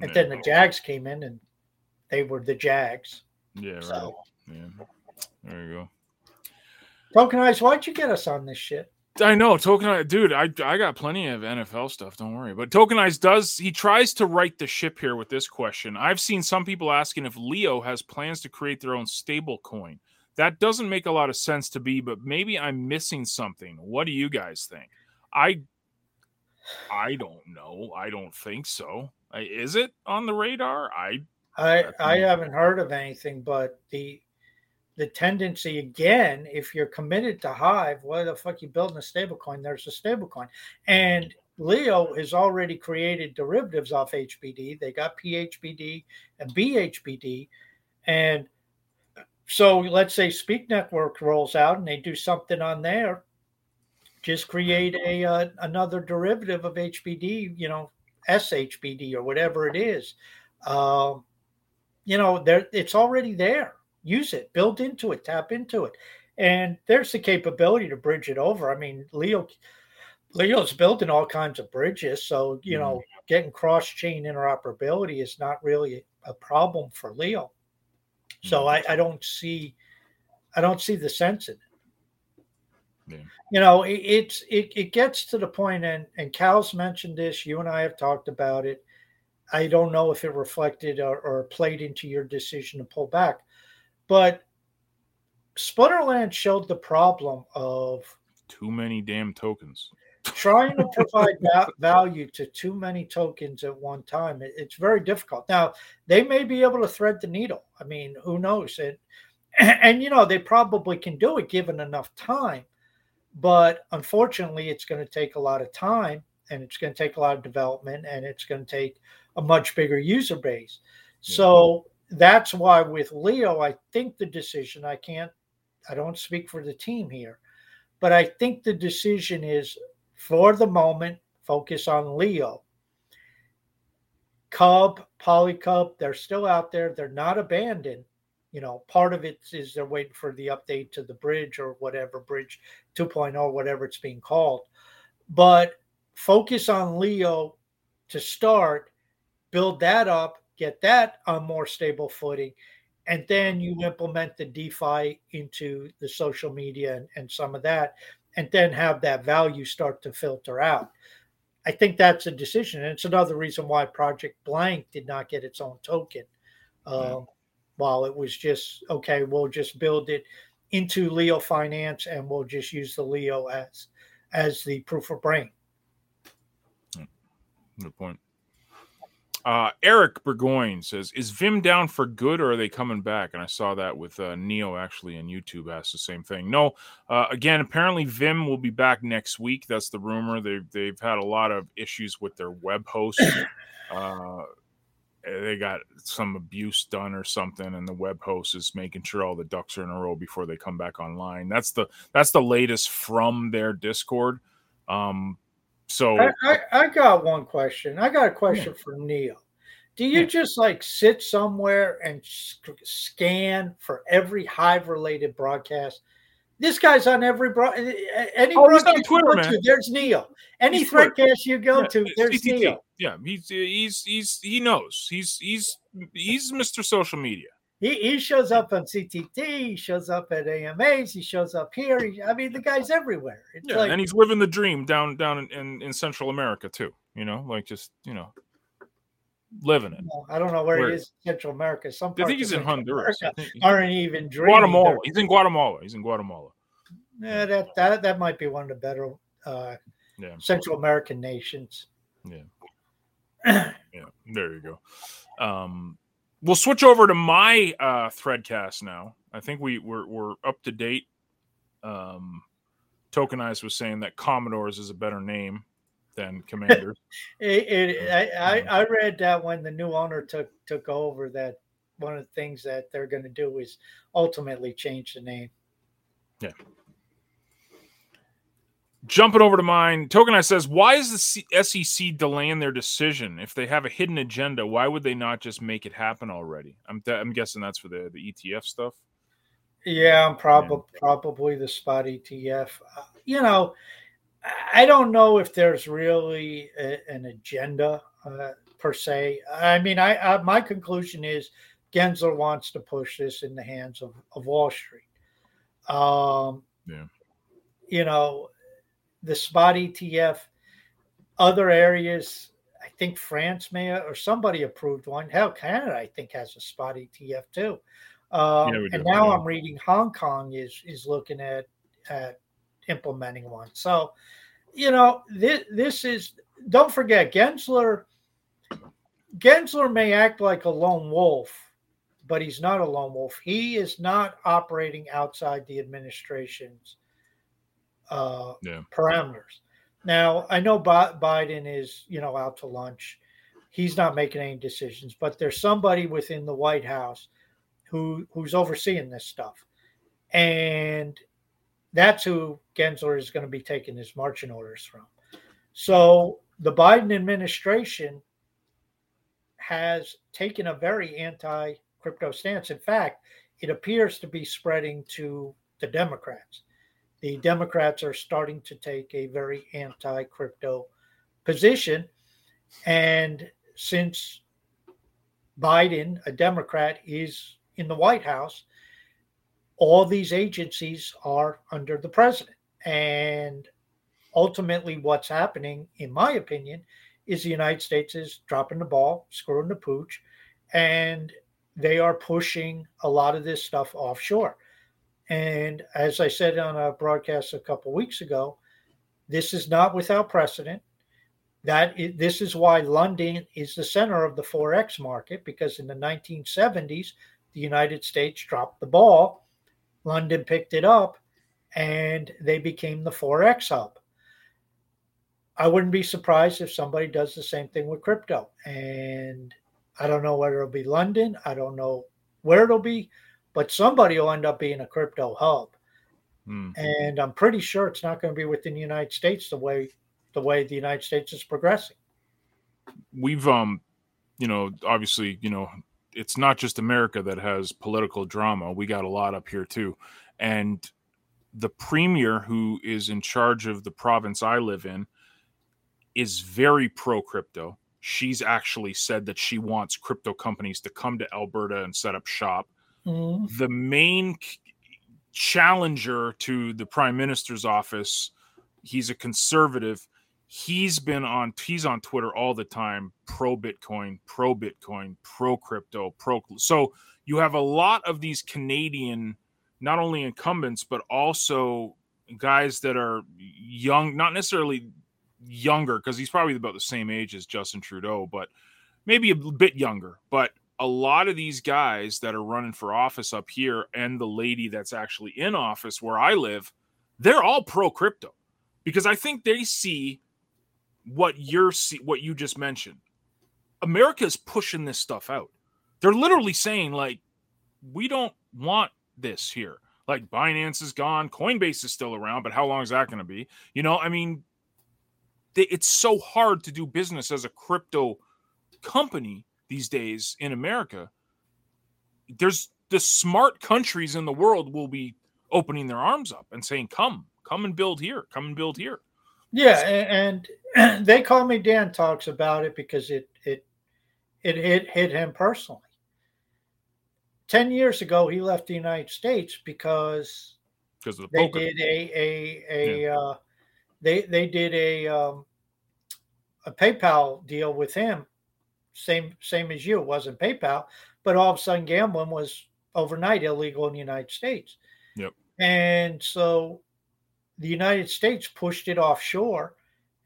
[SPEAKER 2] and
[SPEAKER 1] Yeah.
[SPEAKER 2] then the Jags came in and they were the Jags.
[SPEAKER 1] Yeah, right. Yeah. There you go.
[SPEAKER 2] Tokenize, why'd you get us on this shit?
[SPEAKER 1] I know Tokenize, dude. I I got plenty of NFL stuff. Don't worry. But Tokenize does he tries to right the ship here with this question. I've seen some people asking if Leo has plans to create their own stable coin. That doesn't make a lot of sense to me, but maybe I'm missing something. What do you guys think? I I don't know. I don't think so. Is it on the radar? I
[SPEAKER 2] I I haven't heard of anything, but the the tendency again, if you're committed to Hive, why the fuck you building a stablecoin? There's a stablecoin, and Leo has already created derivatives off HBD. They got PHBD and BHBD, and so let's say Speak Network rolls out and they do something on there. Just create a uh, another derivative of HBD, you know, SHBD or whatever it is. Um, you know, there it's already there. Use it, build into it, tap into it, and there's the capability to bridge it over. I mean, Leo, Leo's building all kinds of bridges, so you know, mm. getting cross chain interoperability is not really a problem for Leo. So mm. I, I don't see, I don't see the sense in it.
[SPEAKER 1] Yeah.
[SPEAKER 2] You know, it, it's it, it gets to the point, and and Cal's mentioned this. You and I have talked about it. I don't know if it reflected or, or played into your decision to pull back, but Splinterland showed the problem of
[SPEAKER 1] too many damn tokens.
[SPEAKER 2] trying to (laughs) provide va- value to too many tokens at one time. It, it's very difficult. Now they may be able to thread the needle. I mean, who knows? And (clears throat) and you know they probably can do it given enough time, but unfortunately, it's going to take a lot of time, and it's going to take a lot of development, and it's going to take a much bigger user base.
[SPEAKER 1] Yeah.
[SPEAKER 2] So that's why with Leo, I think the decision. I can't. I don't speak for the team here, but I think the decision is for the moment, focus on Leo. Cub, Polycub, they're still out there. They're not abandoned. You know, part of it is they're waiting for the update to the bridge or whatever, bridge 2.0, whatever it's being called. But focus on Leo to start, build that up, get that on more stable footing, and then you mm-hmm. implement the DeFi into the social media and, and some of that and then have that value start to filter out. I think that's a decision. And it's another reason why Project Blank did not get its own token. Mm-hmm. Um,
[SPEAKER 1] Yeah.
[SPEAKER 2] While it was just, okay, we'll just build it into Leo Finance and we'll just use the Leo as as the proof of brain. Hmm.
[SPEAKER 1] Good point. Uh, Eric Burgoyne says, "Is Vimm down for good, or are they coming back?" And I saw that with uh, Neo actually on YouTube asked the same thing. No, uh, again, apparently Vimm will be back next week. That's the rumor. They've they've had a lot of issues with their web host. (coughs) Uh, they got some abuse done or something, and the web host is making sure all the ducks are in a row before they come back online. That's the that's the latest from their Discord. Um, so
[SPEAKER 2] I, I, I got one question. I got a question for Neo. Do you
[SPEAKER 1] Yeah.
[SPEAKER 2] just like sit somewhere and sc- scan for every hive related broadcast? This guy's on every bro- any
[SPEAKER 1] Oh,
[SPEAKER 2] broadcast you
[SPEAKER 1] Twitter,
[SPEAKER 2] go to, there's Neo. Any
[SPEAKER 1] He's Twitter.
[SPEAKER 2] threadcast you go
[SPEAKER 1] Yeah,
[SPEAKER 2] to, there's
[SPEAKER 1] CTT.
[SPEAKER 2] Neo.
[SPEAKER 1] Yeah, he's he's he's he knows. He's he's he's Mr. Social Media.
[SPEAKER 2] He, he shows up on CTT. He shows up at AMAs. He shows up here. He, I mean, the guy's everywhere. It's
[SPEAKER 1] Yeah,
[SPEAKER 2] like
[SPEAKER 1] and he's living the dream down down in, in, in Central America too. You know, like just you know, living it.
[SPEAKER 2] well, I don't know where,
[SPEAKER 1] Where-
[SPEAKER 2] he is in Central America. Some
[SPEAKER 1] I think he's in Honduras.
[SPEAKER 2] America aren't even dreaming.
[SPEAKER 1] Guatemala. He's in Guatemala. He's in Guatemala.
[SPEAKER 2] Yeah, that, that that might be one of the better uh,
[SPEAKER 1] Yeah,
[SPEAKER 2] Central American nations.
[SPEAKER 1] Yeah. (clears throat) yeah. There you go. Um, we'll switch over to my uh, threadcast now. I think we we're, we're up to date. Um, Tokenized was saying that Commodores is a better name than (laughs) Commanders.
[SPEAKER 2] It, it, I, I I read that when the new owner took took over, that one of the things that they're going to do is ultimately change the name.
[SPEAKER 1] Jumping over to mine, Tokenized says, "Why is the SEC delaying their decision? If they have a hidden agenda, why would they not just make it happen already?" I'm th- I'm guessing that's for the the ETF stuff.
[SPEAKER 2] Yeah, I'm probably probably the spot ETF. Uh, you know, I don't know if there's really a, an agenda uh, per se. I mean, I, I, my conclusion is Gensler wants to push this in the hands of, of Wall Street. Um,
[SPEAKER 1] yeah.
[SPEAKER 2] You know, the spot ETF, other areas, I think France may or somebody approved one. Hell, Canada, I think, has a spot ETF too. Um, yeah, and now I'm reading Hong Kong is is looking at at implementing one. So, you know, this this is don't forget Gensler. Gensler may act like a lone wolf, but he's not a lone wolf. He is not operating outside the administration's uh, yeah. parameters. Now, I know Biden is, you know, out to lunch. He's not making any decisions, but there's somebody within the White House who who's overseeing this stuff, and that's who Gensler is going to be taking his marching orders from. So the Biden administration has taken a very anti crypto stance. In fact, it appears to be spreading to the Democrats. The Democrats are starting to take a very anti crypto position. And since Biden, a Democrat, is in the White House, all these agencies are under the president. And ultimately, what's happening, in my opinion, is the United States is dropping the ball, screwing the pooch, and they are pushing a lot of this stuff offshore. And as I said on a broadcast a couple weeks ago, this is not without precedent. That is, this is why London is the center of the forex market because in the 1970s the United States dropped the ball, London picked it up, and they became the forex hub. I wouldn't be surprised if somebody does the same thing with crypto. And I don't know whether it'll be London. I don't know where it'll be, but somebody will end up being a crypto hub. Hmm. And I'm pretty sure it's not going to be within the United States the way the way the United States is progressing.
[SPEAKER 1] We've um you know, obviously, you know, it's not just America that has political drama. We got a lot up here too. And the premier who is in charge of the province I live in is very pro crypto. She's actually said that she wants crypto companies to come to Alberta and set up shop. Mm. The main challenger to the prime minister's office, he's a conservative. He's been on he's on Twitter all the time, pro Bitcoin, pro Bitcoin, pro crypto, pro so you have a lot of these Canadian not only incumbents but also guys that are young, not necessarily younger because he's probably about the same age as Justin Trudeau, but maybe a bit younger. But a lot of these guys that are running for office up here and the lady that's actually in office where I live, they're all pro crypto because I think they see what you're see what you just mentioned. America is pushing this stuff out. They're literally saying like we don't want this here. Like Binance is gone, Coinbase is still around, but how long is that going to be? You know, I mean, it's so hard to do business as a crypto company these days in America. There's the smart countries in the world will be opening their arms up and saying, "Come, come and build here. Come and build here."
[SPEAKER 2] Yeah, and, and (clears throat) they call me Dan talks about it because it it it hit hit him personally. Ten years ago, he left the United States because
[SPEAKER 1] because of
[SPEAKER 2] the they did a a a yeah. uh, they they did a um, a PayPal deal with him, same same as you. It wasn't PayPal, but all of a sudden gambling was overnight illegal in the United States.
[SPEAKER 1] Yep.
[SPEAKER 2] And so the United States pushed it offshore,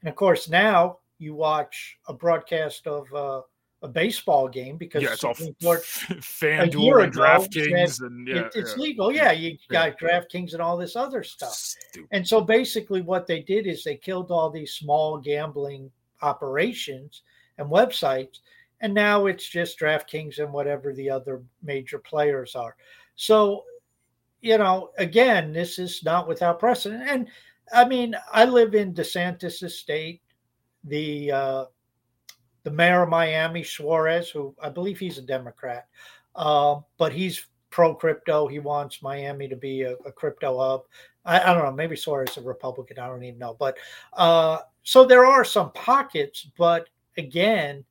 [SPEAKER 2] and of course now you watch a broadcast of uh, a baseball game because
[SPEAKER 1] yeah, it's all Court FanDuel and DraftKings and yeah,
[SPEAKER 2] it, it's yeah. legal. Yeah, you got yeah. DraftKings and all this other stuff. Stupid. And so basically, what they did is they killed all these small gambling operations and websites, and now it's just DraftKings and whatever the other major players are. So, you know, again, this is not without precedent. And I mean, I live in DeSantis' state. The uh, the mayor of Miami, Suarez, who I believe he's a Democrat, uh, but he's pro crypto. He wants Miami to be a, a crypto hub. I, I, don't know. Maybe Suarez is a Republican. I don't even know. But uh, so there are some pockets, but again,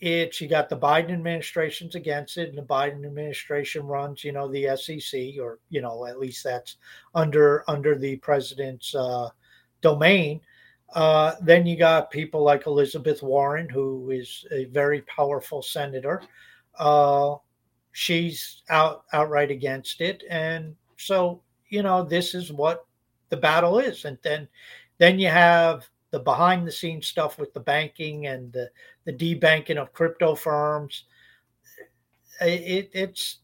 [SPEAKER 2] it's you got the Biden administration's against it, and the Biden administration runs, you know, the SEC, or you know, at least that's under under the president's uh, domain. Uh, then you got people like Elizabeth Warren, who is a very powerful senator. Uh, she's out outright against it, and so you know this is what the battle is. And then then you have the behind the scenes stuff with the banking and the the debanking of crypto firms. It, it's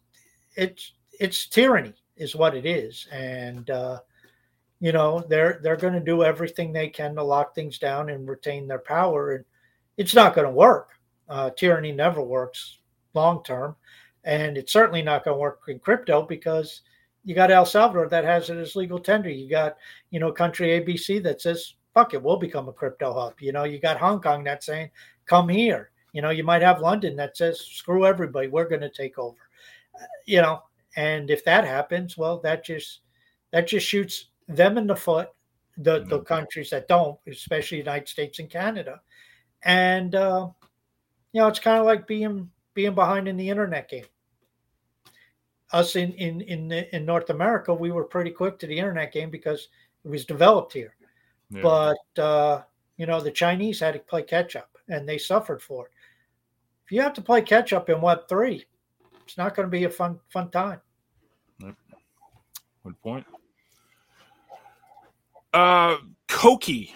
[SPEAKER 2] it's it's tyranny is what it is, and uh, you know they're they're going to do everything they can to lock things down and retain their power, and it's not going to work. Uh, tyranny never works long term, and it's certainly not going to work in crypto because you got El Salvador that has it as legal tender. You got you know country ABC that says fuck it, we'll become a crypto hub. You know, you got Hong Kong that's saying come here. You know, you might have London that says screw everybody, we're going to take over. Uh, you know, and if that happens, well, that just that just shoots them in the foot. The mm-hmm. the countries that don't, especially United States and Canada, and uh, you know, it's kind of like being being behind in the internet game. Us in in in in North America, we were pretty quick to the internet game because it was developed here. Yeah. But uh, you know, the Chinese had to play catch up, and they suffered for it. If you have to play catch up in Web three, it's not going to be a fun fun time.
[SPEAKER 1] Good point. Uh, Koki,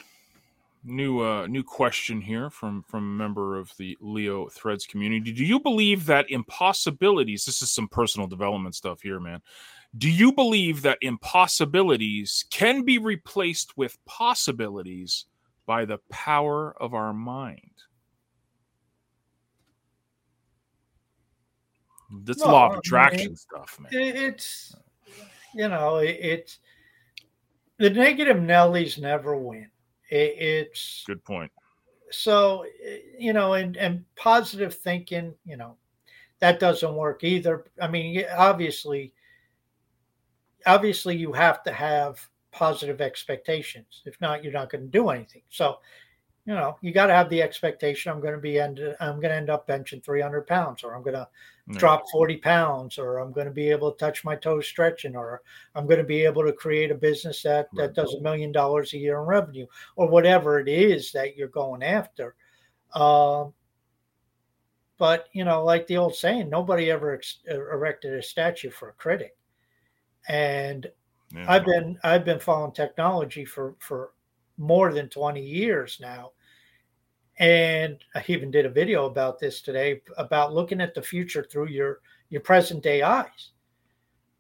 [SPEAKER 1] new uh, new question here from from a member of the Leo Threads community. Do you believe that impossibilities? This is some personal development stuff here, man. Do you believe that impossibilities can be replaced with possibilities by the power of our mind? That's law of attraction I mean, stuff, man.
[SPEAKER 2] It's you know, it's the negative Nellies never win. It, it's
[SPEAKER 1] good point.
[SPEAKER 2] So, you know, and and positive thinking, you know, that doesn't work either. I mean, obviously, obviously, you have to have positive expectations. If not, you're not going to do anything. So, you know, you got to have the expectation I'm going to be end I'm going to end up benching 300 pounds, or I'm going to no. drop 40 pounds, or I'm going to be able to touch my toes stretching, or I'm going to be able to create a business that that does a million dollars a year in revenue, or whatever it is that you're going after. Um, but you know, like the old saying, nobody ever ex- erected a statue for a critic, and yeah. I've been I've been following technology for for more than 20 years now. And I even did a video about this today about looking at the future through your your present day eyes.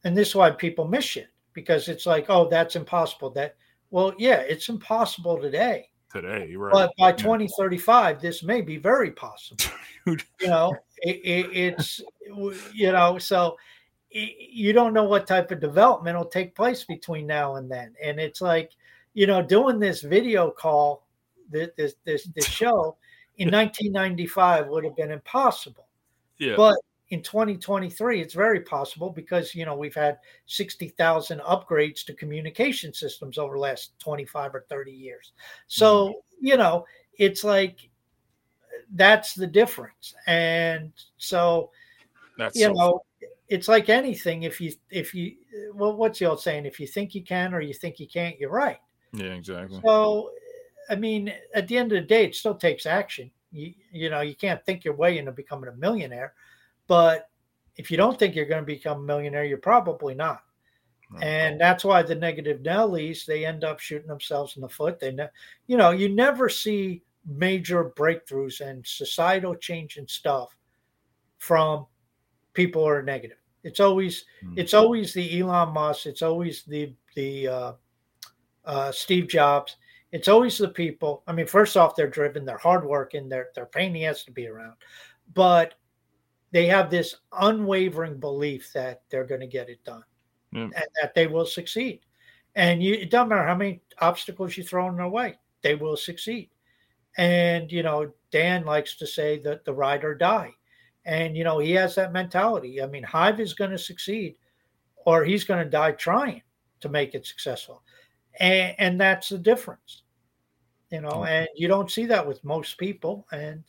[SPEAKER 2] And this is why people miss it because it's like, oh, that's impossible. That well, yeah, it's impossible today.
[SPEAKER 1] Today, right?
[SPEAKER 2] But by 2035, this may be very possible. (laughs) you know, it, it, it's you know, so you don't know what type of development will take place between now and then, and it's like you know, doing this video call, this this this, (laughs) show in 1995 would have been impossible. Yeah. But in 2023, it's very possible because you know we've had 60,000 upgrades to communication systems over the last 25 or 30 years. So mm-hmm. you know, it's like that's the difference, and so that's you so know, it's like anything. If you if you well, what's the old saying? If you think you can or you think you can't, you're right.
[SPEAKER 1] Yeah, exactly.
[SPEAKER 2] So, I mean, at the end of the day, it still takes action. You, you know, you can't think your way into becoming a millionaire, but if you don't think you're going to become a millionaire, you're probably not. And that's why the negative Nellies they end up shooting themselves in the foot. They, ne- you know, you never see major breakthroughs and societal change and stuff from people who are negative. It's always mm-hmm. it's always the Elon Musk. It's always the the uh, uh, Steve Jobs. It's always the people. I mean, first off, they're driven, they're hardworking, they're they're pain in the ass to be around, but they have this unwavering belief that they're going to get it done and that they will succeed. And you, it doesn't matter how many obstacles you throw in their way, they will succeed. And you know, Dan likes to say that the ride or die. And, you know, he has that mentality. I mean, Hive is going to succeed or he's going to die trying to make it successful. And, and that's the difference, you know, and you don't see that with most people. And,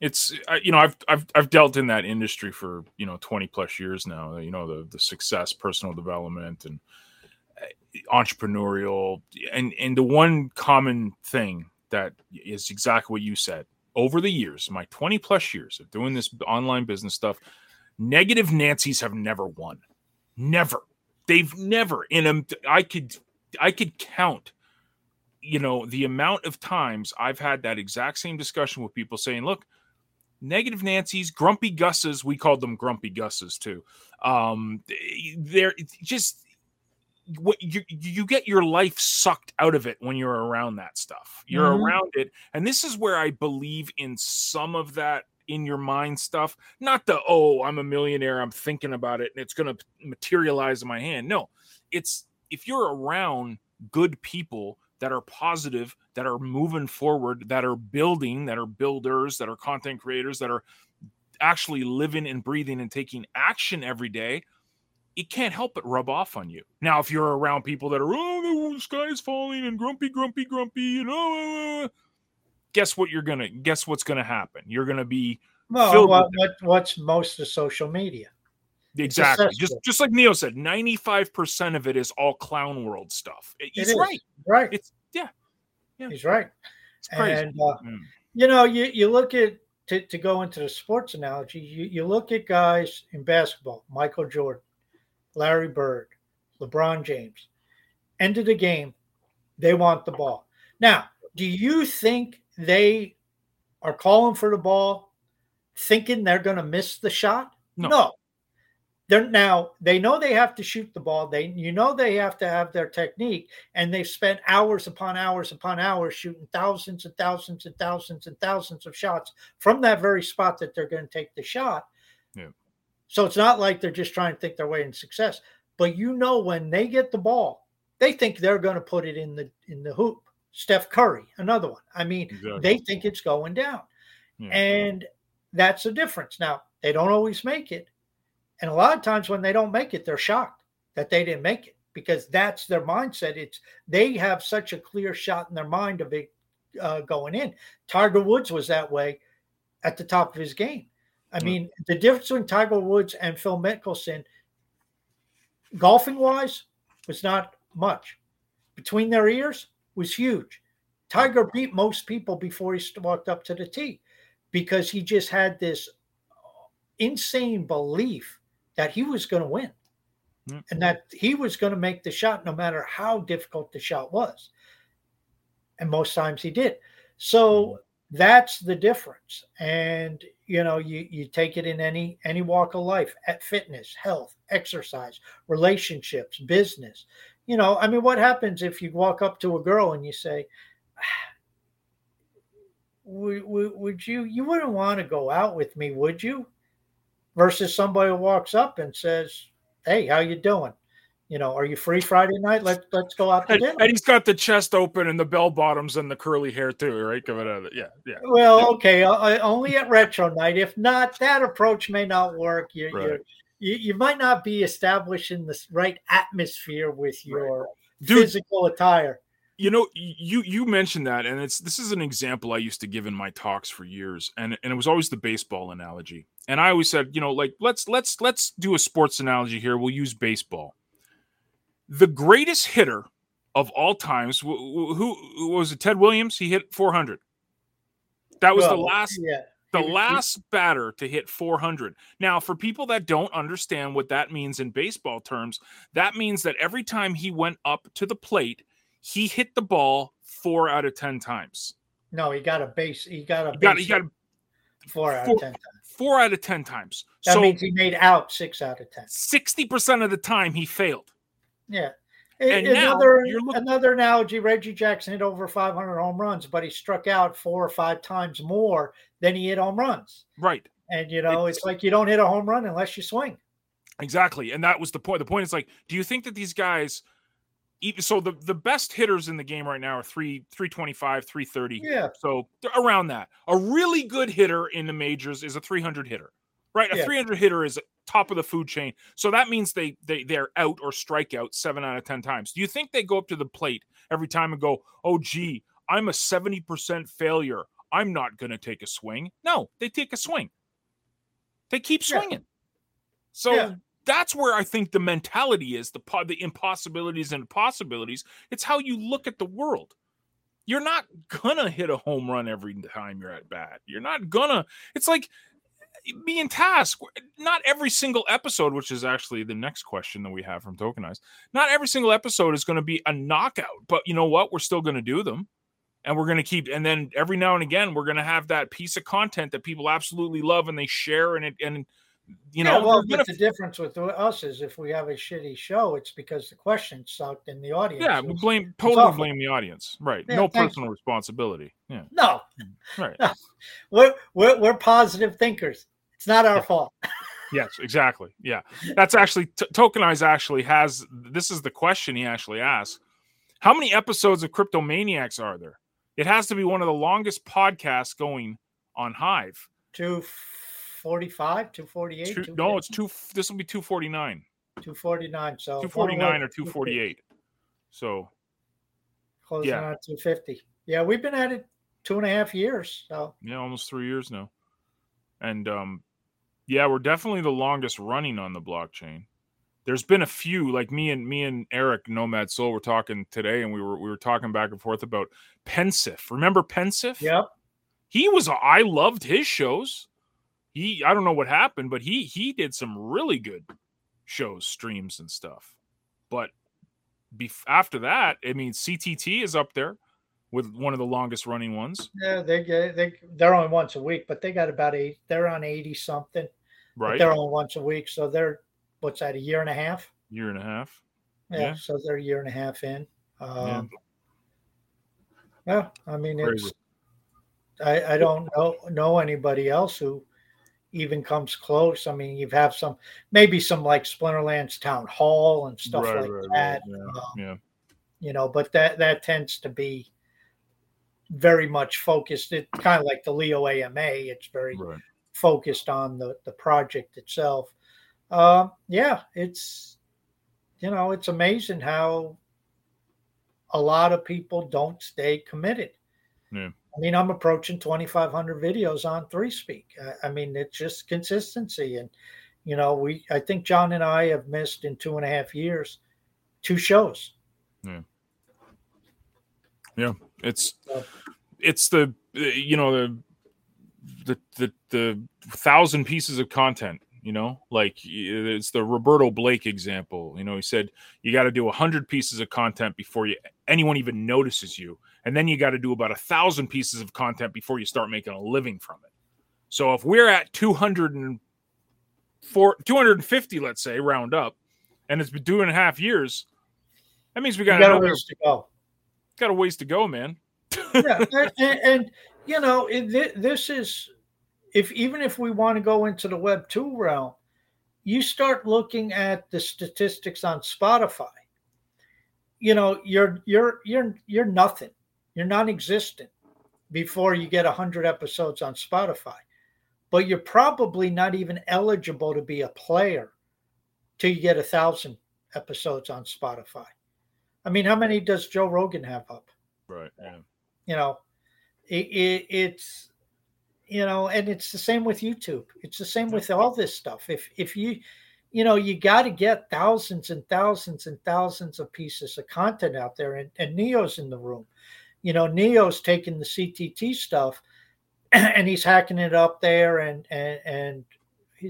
[SPEAKER 1] it's you know I've I've I've dealt in that industry for you know 20 plus years now you know the the success personal development and uh, entrepreneurial and and the one common thing that is exactly what you said over the years my 20 plus years of doing this online business stuff negative Nancy's have never won never they've never in I could I could count you know the amount of times I've had that exact same discussion with people saying look negative Nancy's, grumpy Gus's. We called them grumpy Gus's too. Um, they're just what you you get your life sucked out of it when you're around that stuff. You're mm-hmm. around it, and this is where I believe in some of that in your mind stuff. Not the oh, I'm a millionaire, I'm thinking about it, and it's going to materialize in my hand. No, it's if you're around good people that are positive, that are moving forward, that are building, that are builders, that are content creators, that are actually living and breathing and taking action every day, it can't help but rub off on you. Now, if you're around people that are, oh, the sky is falling and grumpy, grumpy, grumpy, you know, guess what you're gonna guess what's gonna happen? You're gonna be
[SPEAKER 2] well, what, what, what's most of social media?
[SPEAKER 1] Exactly. Just just like Neo said, 95% of it is all clown world stuff. He's right.
[SPEAKER 2] Right.
[SPEAKER 1] It's yeah.
[SPEAKER 2] yeah. He's right. It's crazy. And uh, mm. you know, you, you look at to, to go into the sports analogy, you, you look at guys in basketball, Michael Jordan, Larry Bird, LeBron James. End of the game, they want the ball. Now, do you think they are calling for the ball thinking they're going to miss the shot?
[SPEAKER 1] No.
[SPEAKER 2] no they're now they know they have to shoot the ball they you know they have to have their technique and they've spent hours upon hours upon hours shooting thousands and thousands and thousands and thousands of shots from that very spot that they're going to take the shot
[SPEAKER 1] yeah
[SPEAKER 2] so it's not like they're just trying to think their way in success but you know when they get the ball they think they're going to put it in the in the hoop steph curry another one i mean exactly. they think it's going down yeah. and that's the difference now they don't always make it and a lot of times when they don't make it, they're shocked that they didn't make it because that's their mindset. It's they have such a clear shot in their mind of it uh, going in. Tiger Woods was that way at the top of his game. I mm-hmm. mean, the difference between Tiger Woods and Phil Mickelson, golfing wise, was not much. Between their ears was huge. Tiger beat most people before he walked up to the tee because he just had this insane belief that he was going to win mm-hmm. and that he was going to make the shot no matter how difficult the shot was. And most times he did. So mm-hmm. That's the difference. And you know, you you take it in any any walk of life, at fitness, health, exercise, relationships, business. You know, I mean, what happens if you walk up to a girl and you say, ah, would, would, would you you wouldn't want to go out with me would you versus somebody who walks up and says, "Hey, how you doing? You know, are you free Friday night? Let let's go out to
[SPEAKER 1] and,
[SPEAKER 2] dinner."
[SPEAKER 1] And he's got the chest open and the bell bottoms and the curly hair too, right? Coming out of it, yeah, yeah.
[SPEAKER 2] Well, okay, uh, only at retro night. If not, that approach may not work. You right. you you might not be establishing the right atmosphere with your right. physical attire
[SPEAKER 1] you know you you mentioned that and it's this is an example i used to give in my talks for years and and it was always the baseball analogy and i always said you know like let's let's let's do a sports analogy here we'll use baseball the greatest hitter of all times who, who was it ted williams he hit 400 that was well, the last yeah. the last batter to hit 400 now for people that don't understand what that means in baseball terms that means that every time he went up to the plate he hit the ball four out of ten times.
[SPEAKER 2] No, he got a base. He got a.
[SPEAKER 1] He got, he got
[SPEAKER 2] four out four, of ten times.
[SPEAKER 1] Four out of ten times.
[SPEAKER 2] That so means he made out six out of ten.
[SPEAKER 1] Sixty percent of the time he failed.
[SPEAKER 2] Yeah. And another looking- another analogy: Reggie Jackson hit over 500 home runs, but he struck out four or five times more than he hit home runs.
[SPEAKER 1] Right.
[SPEAKER 2] And you know, it's, it's like you don't hit a home run unless you swing.
[SPEAKER 1] Exactly, and that was the point. The point is like, do you think that these guys even so the the best hitters in the game right now are 3 325 330
[SPEAKER 2] Yeah.
[SPEAKER 1] so around that a really good hitter in the majors is a 300 hitter right a
[SPEAKER 2] Yeah.
[SPEAKER 1] 300 hitter is top of the food chain so that means they they they're out or strike out 7 out of 10 times do you think they go up to the plate every time and go oh gee i'm a 70% failure i'm not going to take a swing no they take a swing they keep
[SPEAKER 2] Yeah.
[SPEAKER 1] swinging so
[SPEAKER 2] Yeah.
[SPEAKER 1] that's where I think the mentality is the the impossibilities and possibilities. It's how you look at the world. You're not gonna hit a home run every time you're at bat. You're not gonna. It's like me and Task. Not every single episode, which is actually the next question that we have from Tokenize. Not every single episode is going to be a knockout, but you know what? We're still going to do them. And we're going to keep, and then every now and again, we're going to have that piece of content that people absolutely love and they share, and it, and you know,
[SPEAKER 2] yeah, well, but the difference with us is if we have a shitty show, it's because the questions sucked and the audience.
[SPEAKER 1] Yeah, we blame totally
[SPEAKER 2] awful.
[SPEAKER 1] blame the audience. Right.
[SPEAKER 2] Yeah,
[SPEAKER 1] no personal responsibility. Yeah.
[SPEAKER 2] No,
[SPEAKER 1] Right. (laughs)
[SPEAKER 2] we're, we're we're positive thinkers. It's not our
[SPEAKER 1] Yeah.
[SPEAKER 2] fault.
[SPEAKER 1] yes, exactly. Yeah. That's actually t- Tokenize actually has this is the question he actually asks. How many episodes of Cryptomaniacs are there? It has to be one of the longest podcasts going on Hive.
[SPEAKER 2] Two forty-five, two forty-eight,
[SPEAKER 1] Two, no, it's two this will be 249.
[SPEAKER 2] two forty-nine. So
[SPEAKER 1] 249 or 248. So,
[SPEAKER 2] Closing
[SPEAKER 1] Yeah.
[SPEAKER 2] on two fifty. Yeah, we've been at it two and a half years. So
[SPEAKER 1] yeah, almost 3 years now. And um yeah, we're definitely the longest running on the blockchain. There's been a few, like me and me and Eric Nomad Soul were talking today, and we were we were talking back and forth about Pennsif. Remember Pennsif?
[SPEAKER 2] yep.
[SPEAKER 1] He was. I loved his shows. He, I don't know what happened, but he he did some really good shows, streams, and stuff. But bef- after that, I mean, CTT is up there with one of the longest running ones,
[SPEAKER 2] Yeah, they they they're only once a week, but they got about eight. They're on eighty something. But
[SPEAKER 1] right?
[SPEAKER 2] They're only once a week, so they're what's that? A year and a half.
[SPEAKER 1] Year and a half.
[SPEAKER 2] Yeah,
[SPEAKER 1] Yeah.
[SPEAKER 2] so they're a year and a half in.
[SPEAKER 1] Yeah.
[SPEAKER 2] Um, yeah. I mean,
[SPEAKER 1] Crazy.
[SPEAKER 2] it's I, I don't know know anybody else who even comes close. I mean, you've have some maybe some like Splinterlands Town Hall and stuff
[SPEAKER 1] Right,
[SPEAKER 2] like
[SPEAKER 1] right, right,
[SPEAKER 2] that.
[SPEAKER 1] yeah,
[SPEAKER 2] um,
[SPEAKER 1] yeah.
[SPEAKER 2] You know, but that that tends to be very much focused. It kind of like the Leo AMA. It's very
[SPEAKER 1] Right.
[SPEAKER 2] Focused on the the project itself. Um, yeah, it's you know it's amazing how a lot of people don't stay committed.
[SPEAKER 1] Yeah.
[SPEAKER 2] I mean, I'm approaching 2,500 videos on Three Speak. I, I mean, it's just consistency, and you know, we I think John and I have missed in two and a half years two shows.
[SPEAKER 1] Yeah.
[SPEAKER 2] Yeah.
[SPEAKER 1] it's it's the uh, you know the the the the thousand pieces of content. You know, like it's the Roberto Blake example. You know, he said you got to do a hundred pieces of content before you anyone even notices you, and then you got to do about a thousand pieces of content before you start making a living from it. So if we're at two hundred and four, two hundred and fifty, let's say, round up, and it's been two and a half years, that means we got
[SPEAKER 2] got a ways to go.
[SPEAKER 1] got a ways to go, man.
[SPEAKER 2] yeah, and, and, you know, it, thi- this is if even if we want to go into the Web two realm, you start looking at the statistics on Spotify. You know, you're you're you're you're nothing. You're non-existent before you get hundred episodes on Spotify, but you're probably not even eligible to be a player till you get a thousand episodes on Spotify. I mean, how many does Joe Rogan have up?
[SPEAKER 1] Right. Yeah.
[SPEAKER 2] you know it, it, it's you know and it's the same with youtube. It's the same with all this stuff. If if you you know you got to get thousands and thousands and thousands of pieces of content out there and, and neo's in the room. You know neo's taking the ctt stuff (clears throat) and he's hacking it up there and and and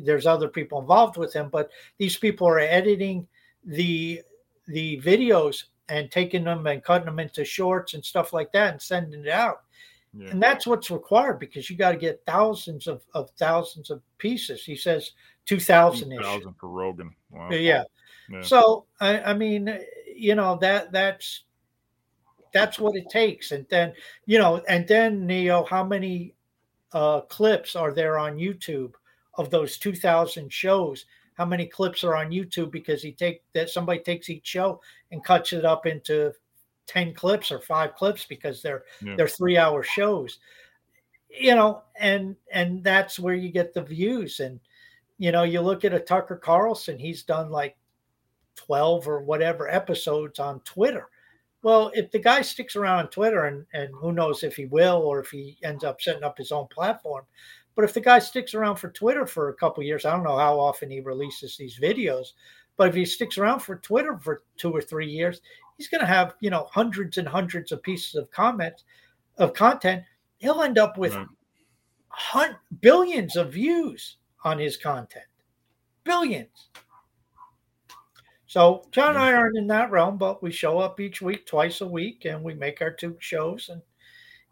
[SPEAKER 2] there's other people involved with him but these people are editing the the videos and taking them and cutting them into shorts and stuff like that and sending it out.
[SPEAKER 1] Yeah.
[SPEAKER 2] And that's what's required because you got to get thousands of, of thousands of pieces. He says 2,000 ish.
[SPEAKER 1] thousand for Rogan. Wow.
[SPEAKER 2] Yeah.
[SPEAKER 1] Yeah.
[SPEAKER 2] So, I, I mean, you know, that that's that's what it takes. And then, you know, and then, Neo, how many uh, clips are there on YouTube of those 2,000 shows? how many clips are on YouTube because he take that somebody takes each show and cuts it up into 10 clips or five clips because they're yeah. they're three hour shows. You know and and that's where you get the views. And you know you look at a tucker carlson he's done like 12 or whatever episodes on twitter. Well if the guy sticks around on twitter and and who knows if he will or if he ends up setting up his own platform but if the guy sticks around for twitter for a couple years i don't know how often he releases these videos but if he sticks around for twitter for two or three years he's going to have you know hundreds and hundreds of pieces of comments of content. He'll end up with right. hun- billions of views on his content. Billions. So john and i aren't in that realm but we show up each week twice a week and we make our two shows and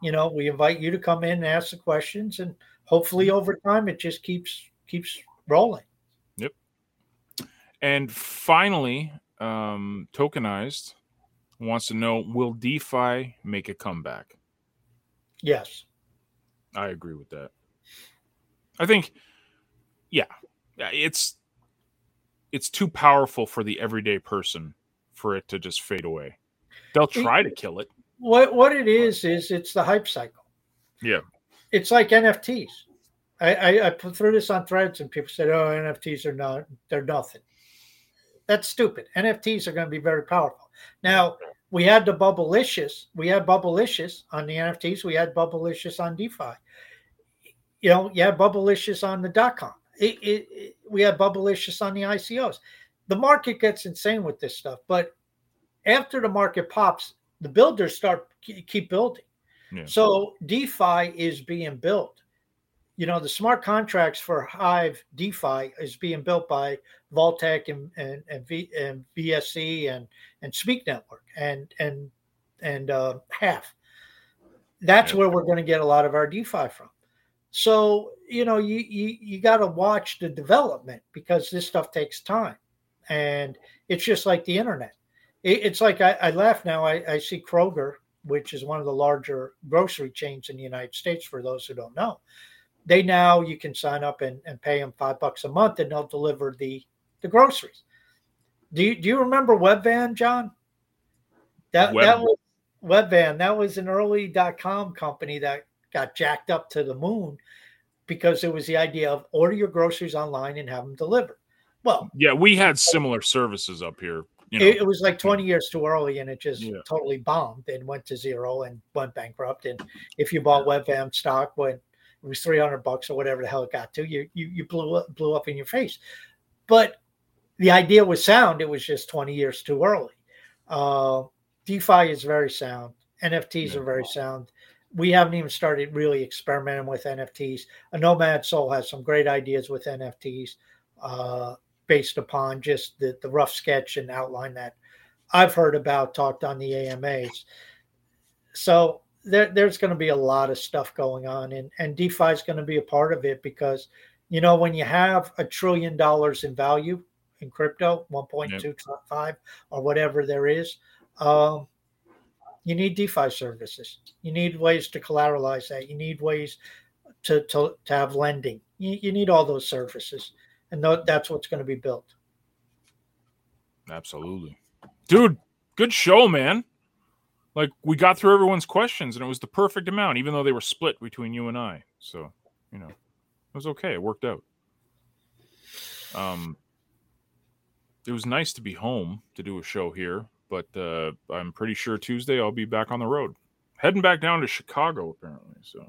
[SPEAKER 2] you know we invite you to come in and ask the questions and hopefully mm-hmm. over time it just keeps keeps rolling.
[SPEAKER 1] Yep. And finally um tokenized wants to know Will DeFi make a comeback?
[SPEAKER 2] Yes.
[SPEAKER 1] I agree with that. I think, yeah, it's it's too powerful for the everyday person for it to just fade away. They'll try to kill it.
[SPEAKER 2] What what it is is it's the hype cycle.
[SPEAKER 1] Yeah,
[SPEAKER 2] it's like NFTs. I, I, I threw this on threads and people said, "Oh, NFTs are not they're nothing." That's stupid. NFTs are going to be very powerful. Now, we had the Bubblicious. We had Bubblicious on the NFTs. We had Bubblicious on DeFi. You know, you had Bubblicious on the dot com. It, it, it, we had Bubblicious on the ICOs. The market gets insane with this stuff, but after the market pops, the builders start keep building. Yeah. So DeFi is being built you know the smart contracts for hive defi is being built by vaultec and and, and, v, and vsc and and speak network and and and uh, HAF. That's where we're going to get a lot of our defi from. So you know you you, you got to watch the development because this stuff takes time and it's just like the internet. It, it's like I, I laugh now. I, I see kroger which is one of the larger grocery chains in the united states for those who don't know. They now you can sign up and, and pay them five bucks a month and they'll deliver the the groceries. Do you do you remember Webvan, John? That Web. that was Webvan. That was an early dot com company that got jacked up to the moon because it was the idea of order your groceries online and have them delivered. Well,
[SPEAKER 1] yeah, we had similar services up here.
[SPEAKER 2] You know. it, it, was like 20 years too early and it just yeah. totally bombed and went to zero and went bankrupt. And if you bought Webvan stock when it was 300 bucks or whatever the hell it got to you you, you blew up blew up in your face but the idea was sound it was just 20 years too early. Uh, defi is very sound nfts yeah. are very sound. We haven't even started really experimenting with nfts a nomad soul has some great ideas with nfts uh, based upon just the, the rough sketch and outline that i've heard about talked on the amas so there, there's going to be a lot of stuff going on, and and DeFi is going to be a part of it because, you know, when you have a trillion dollars in value in crypto, 1.25 yep. or whatever there is, um, you need DeFi services. You need ways to collateralize that. You need ways to to, to have lending. You, you need all those services, and th- that's what's going to be built.
[SPEAKER 1] Absolutely, dude. Good show, man like we got through everyone's questions and it was the perfect amount, even though they were split between you and I. So, you know, it was okay. It worked out. Um, it was nice to be home to do a show here, but uh, I'm pretty sure Tuesday I'll be back on the road, heading back down to Chicago apparently. So,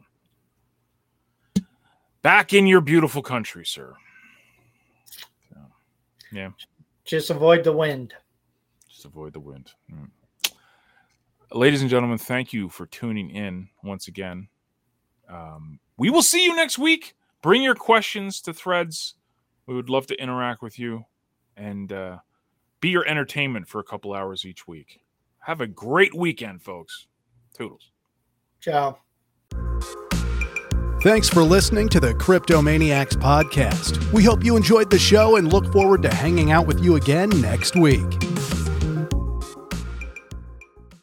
[SPEAKER 1] back in your beautiful country, sir. So, yeah.
[SPEAKER 2] Just avoid the wind.
[SPEAKER 1] Just avoid the wind. Mm ladies and gentlemen, thank you for tuning in once again. Um, we will see you next week. Bring your questions to threads. We would love to interact with you and uh, be your entertainment for a couple hours each week. Have a great weekend, folks. Toodles.
[SPEAKER 2] Ciao.
[SPEAKER 3] Thanks for listening to the Cryptomaniacs podcast. We hope you enjoyed the show and look forward to hanging out with you again next week.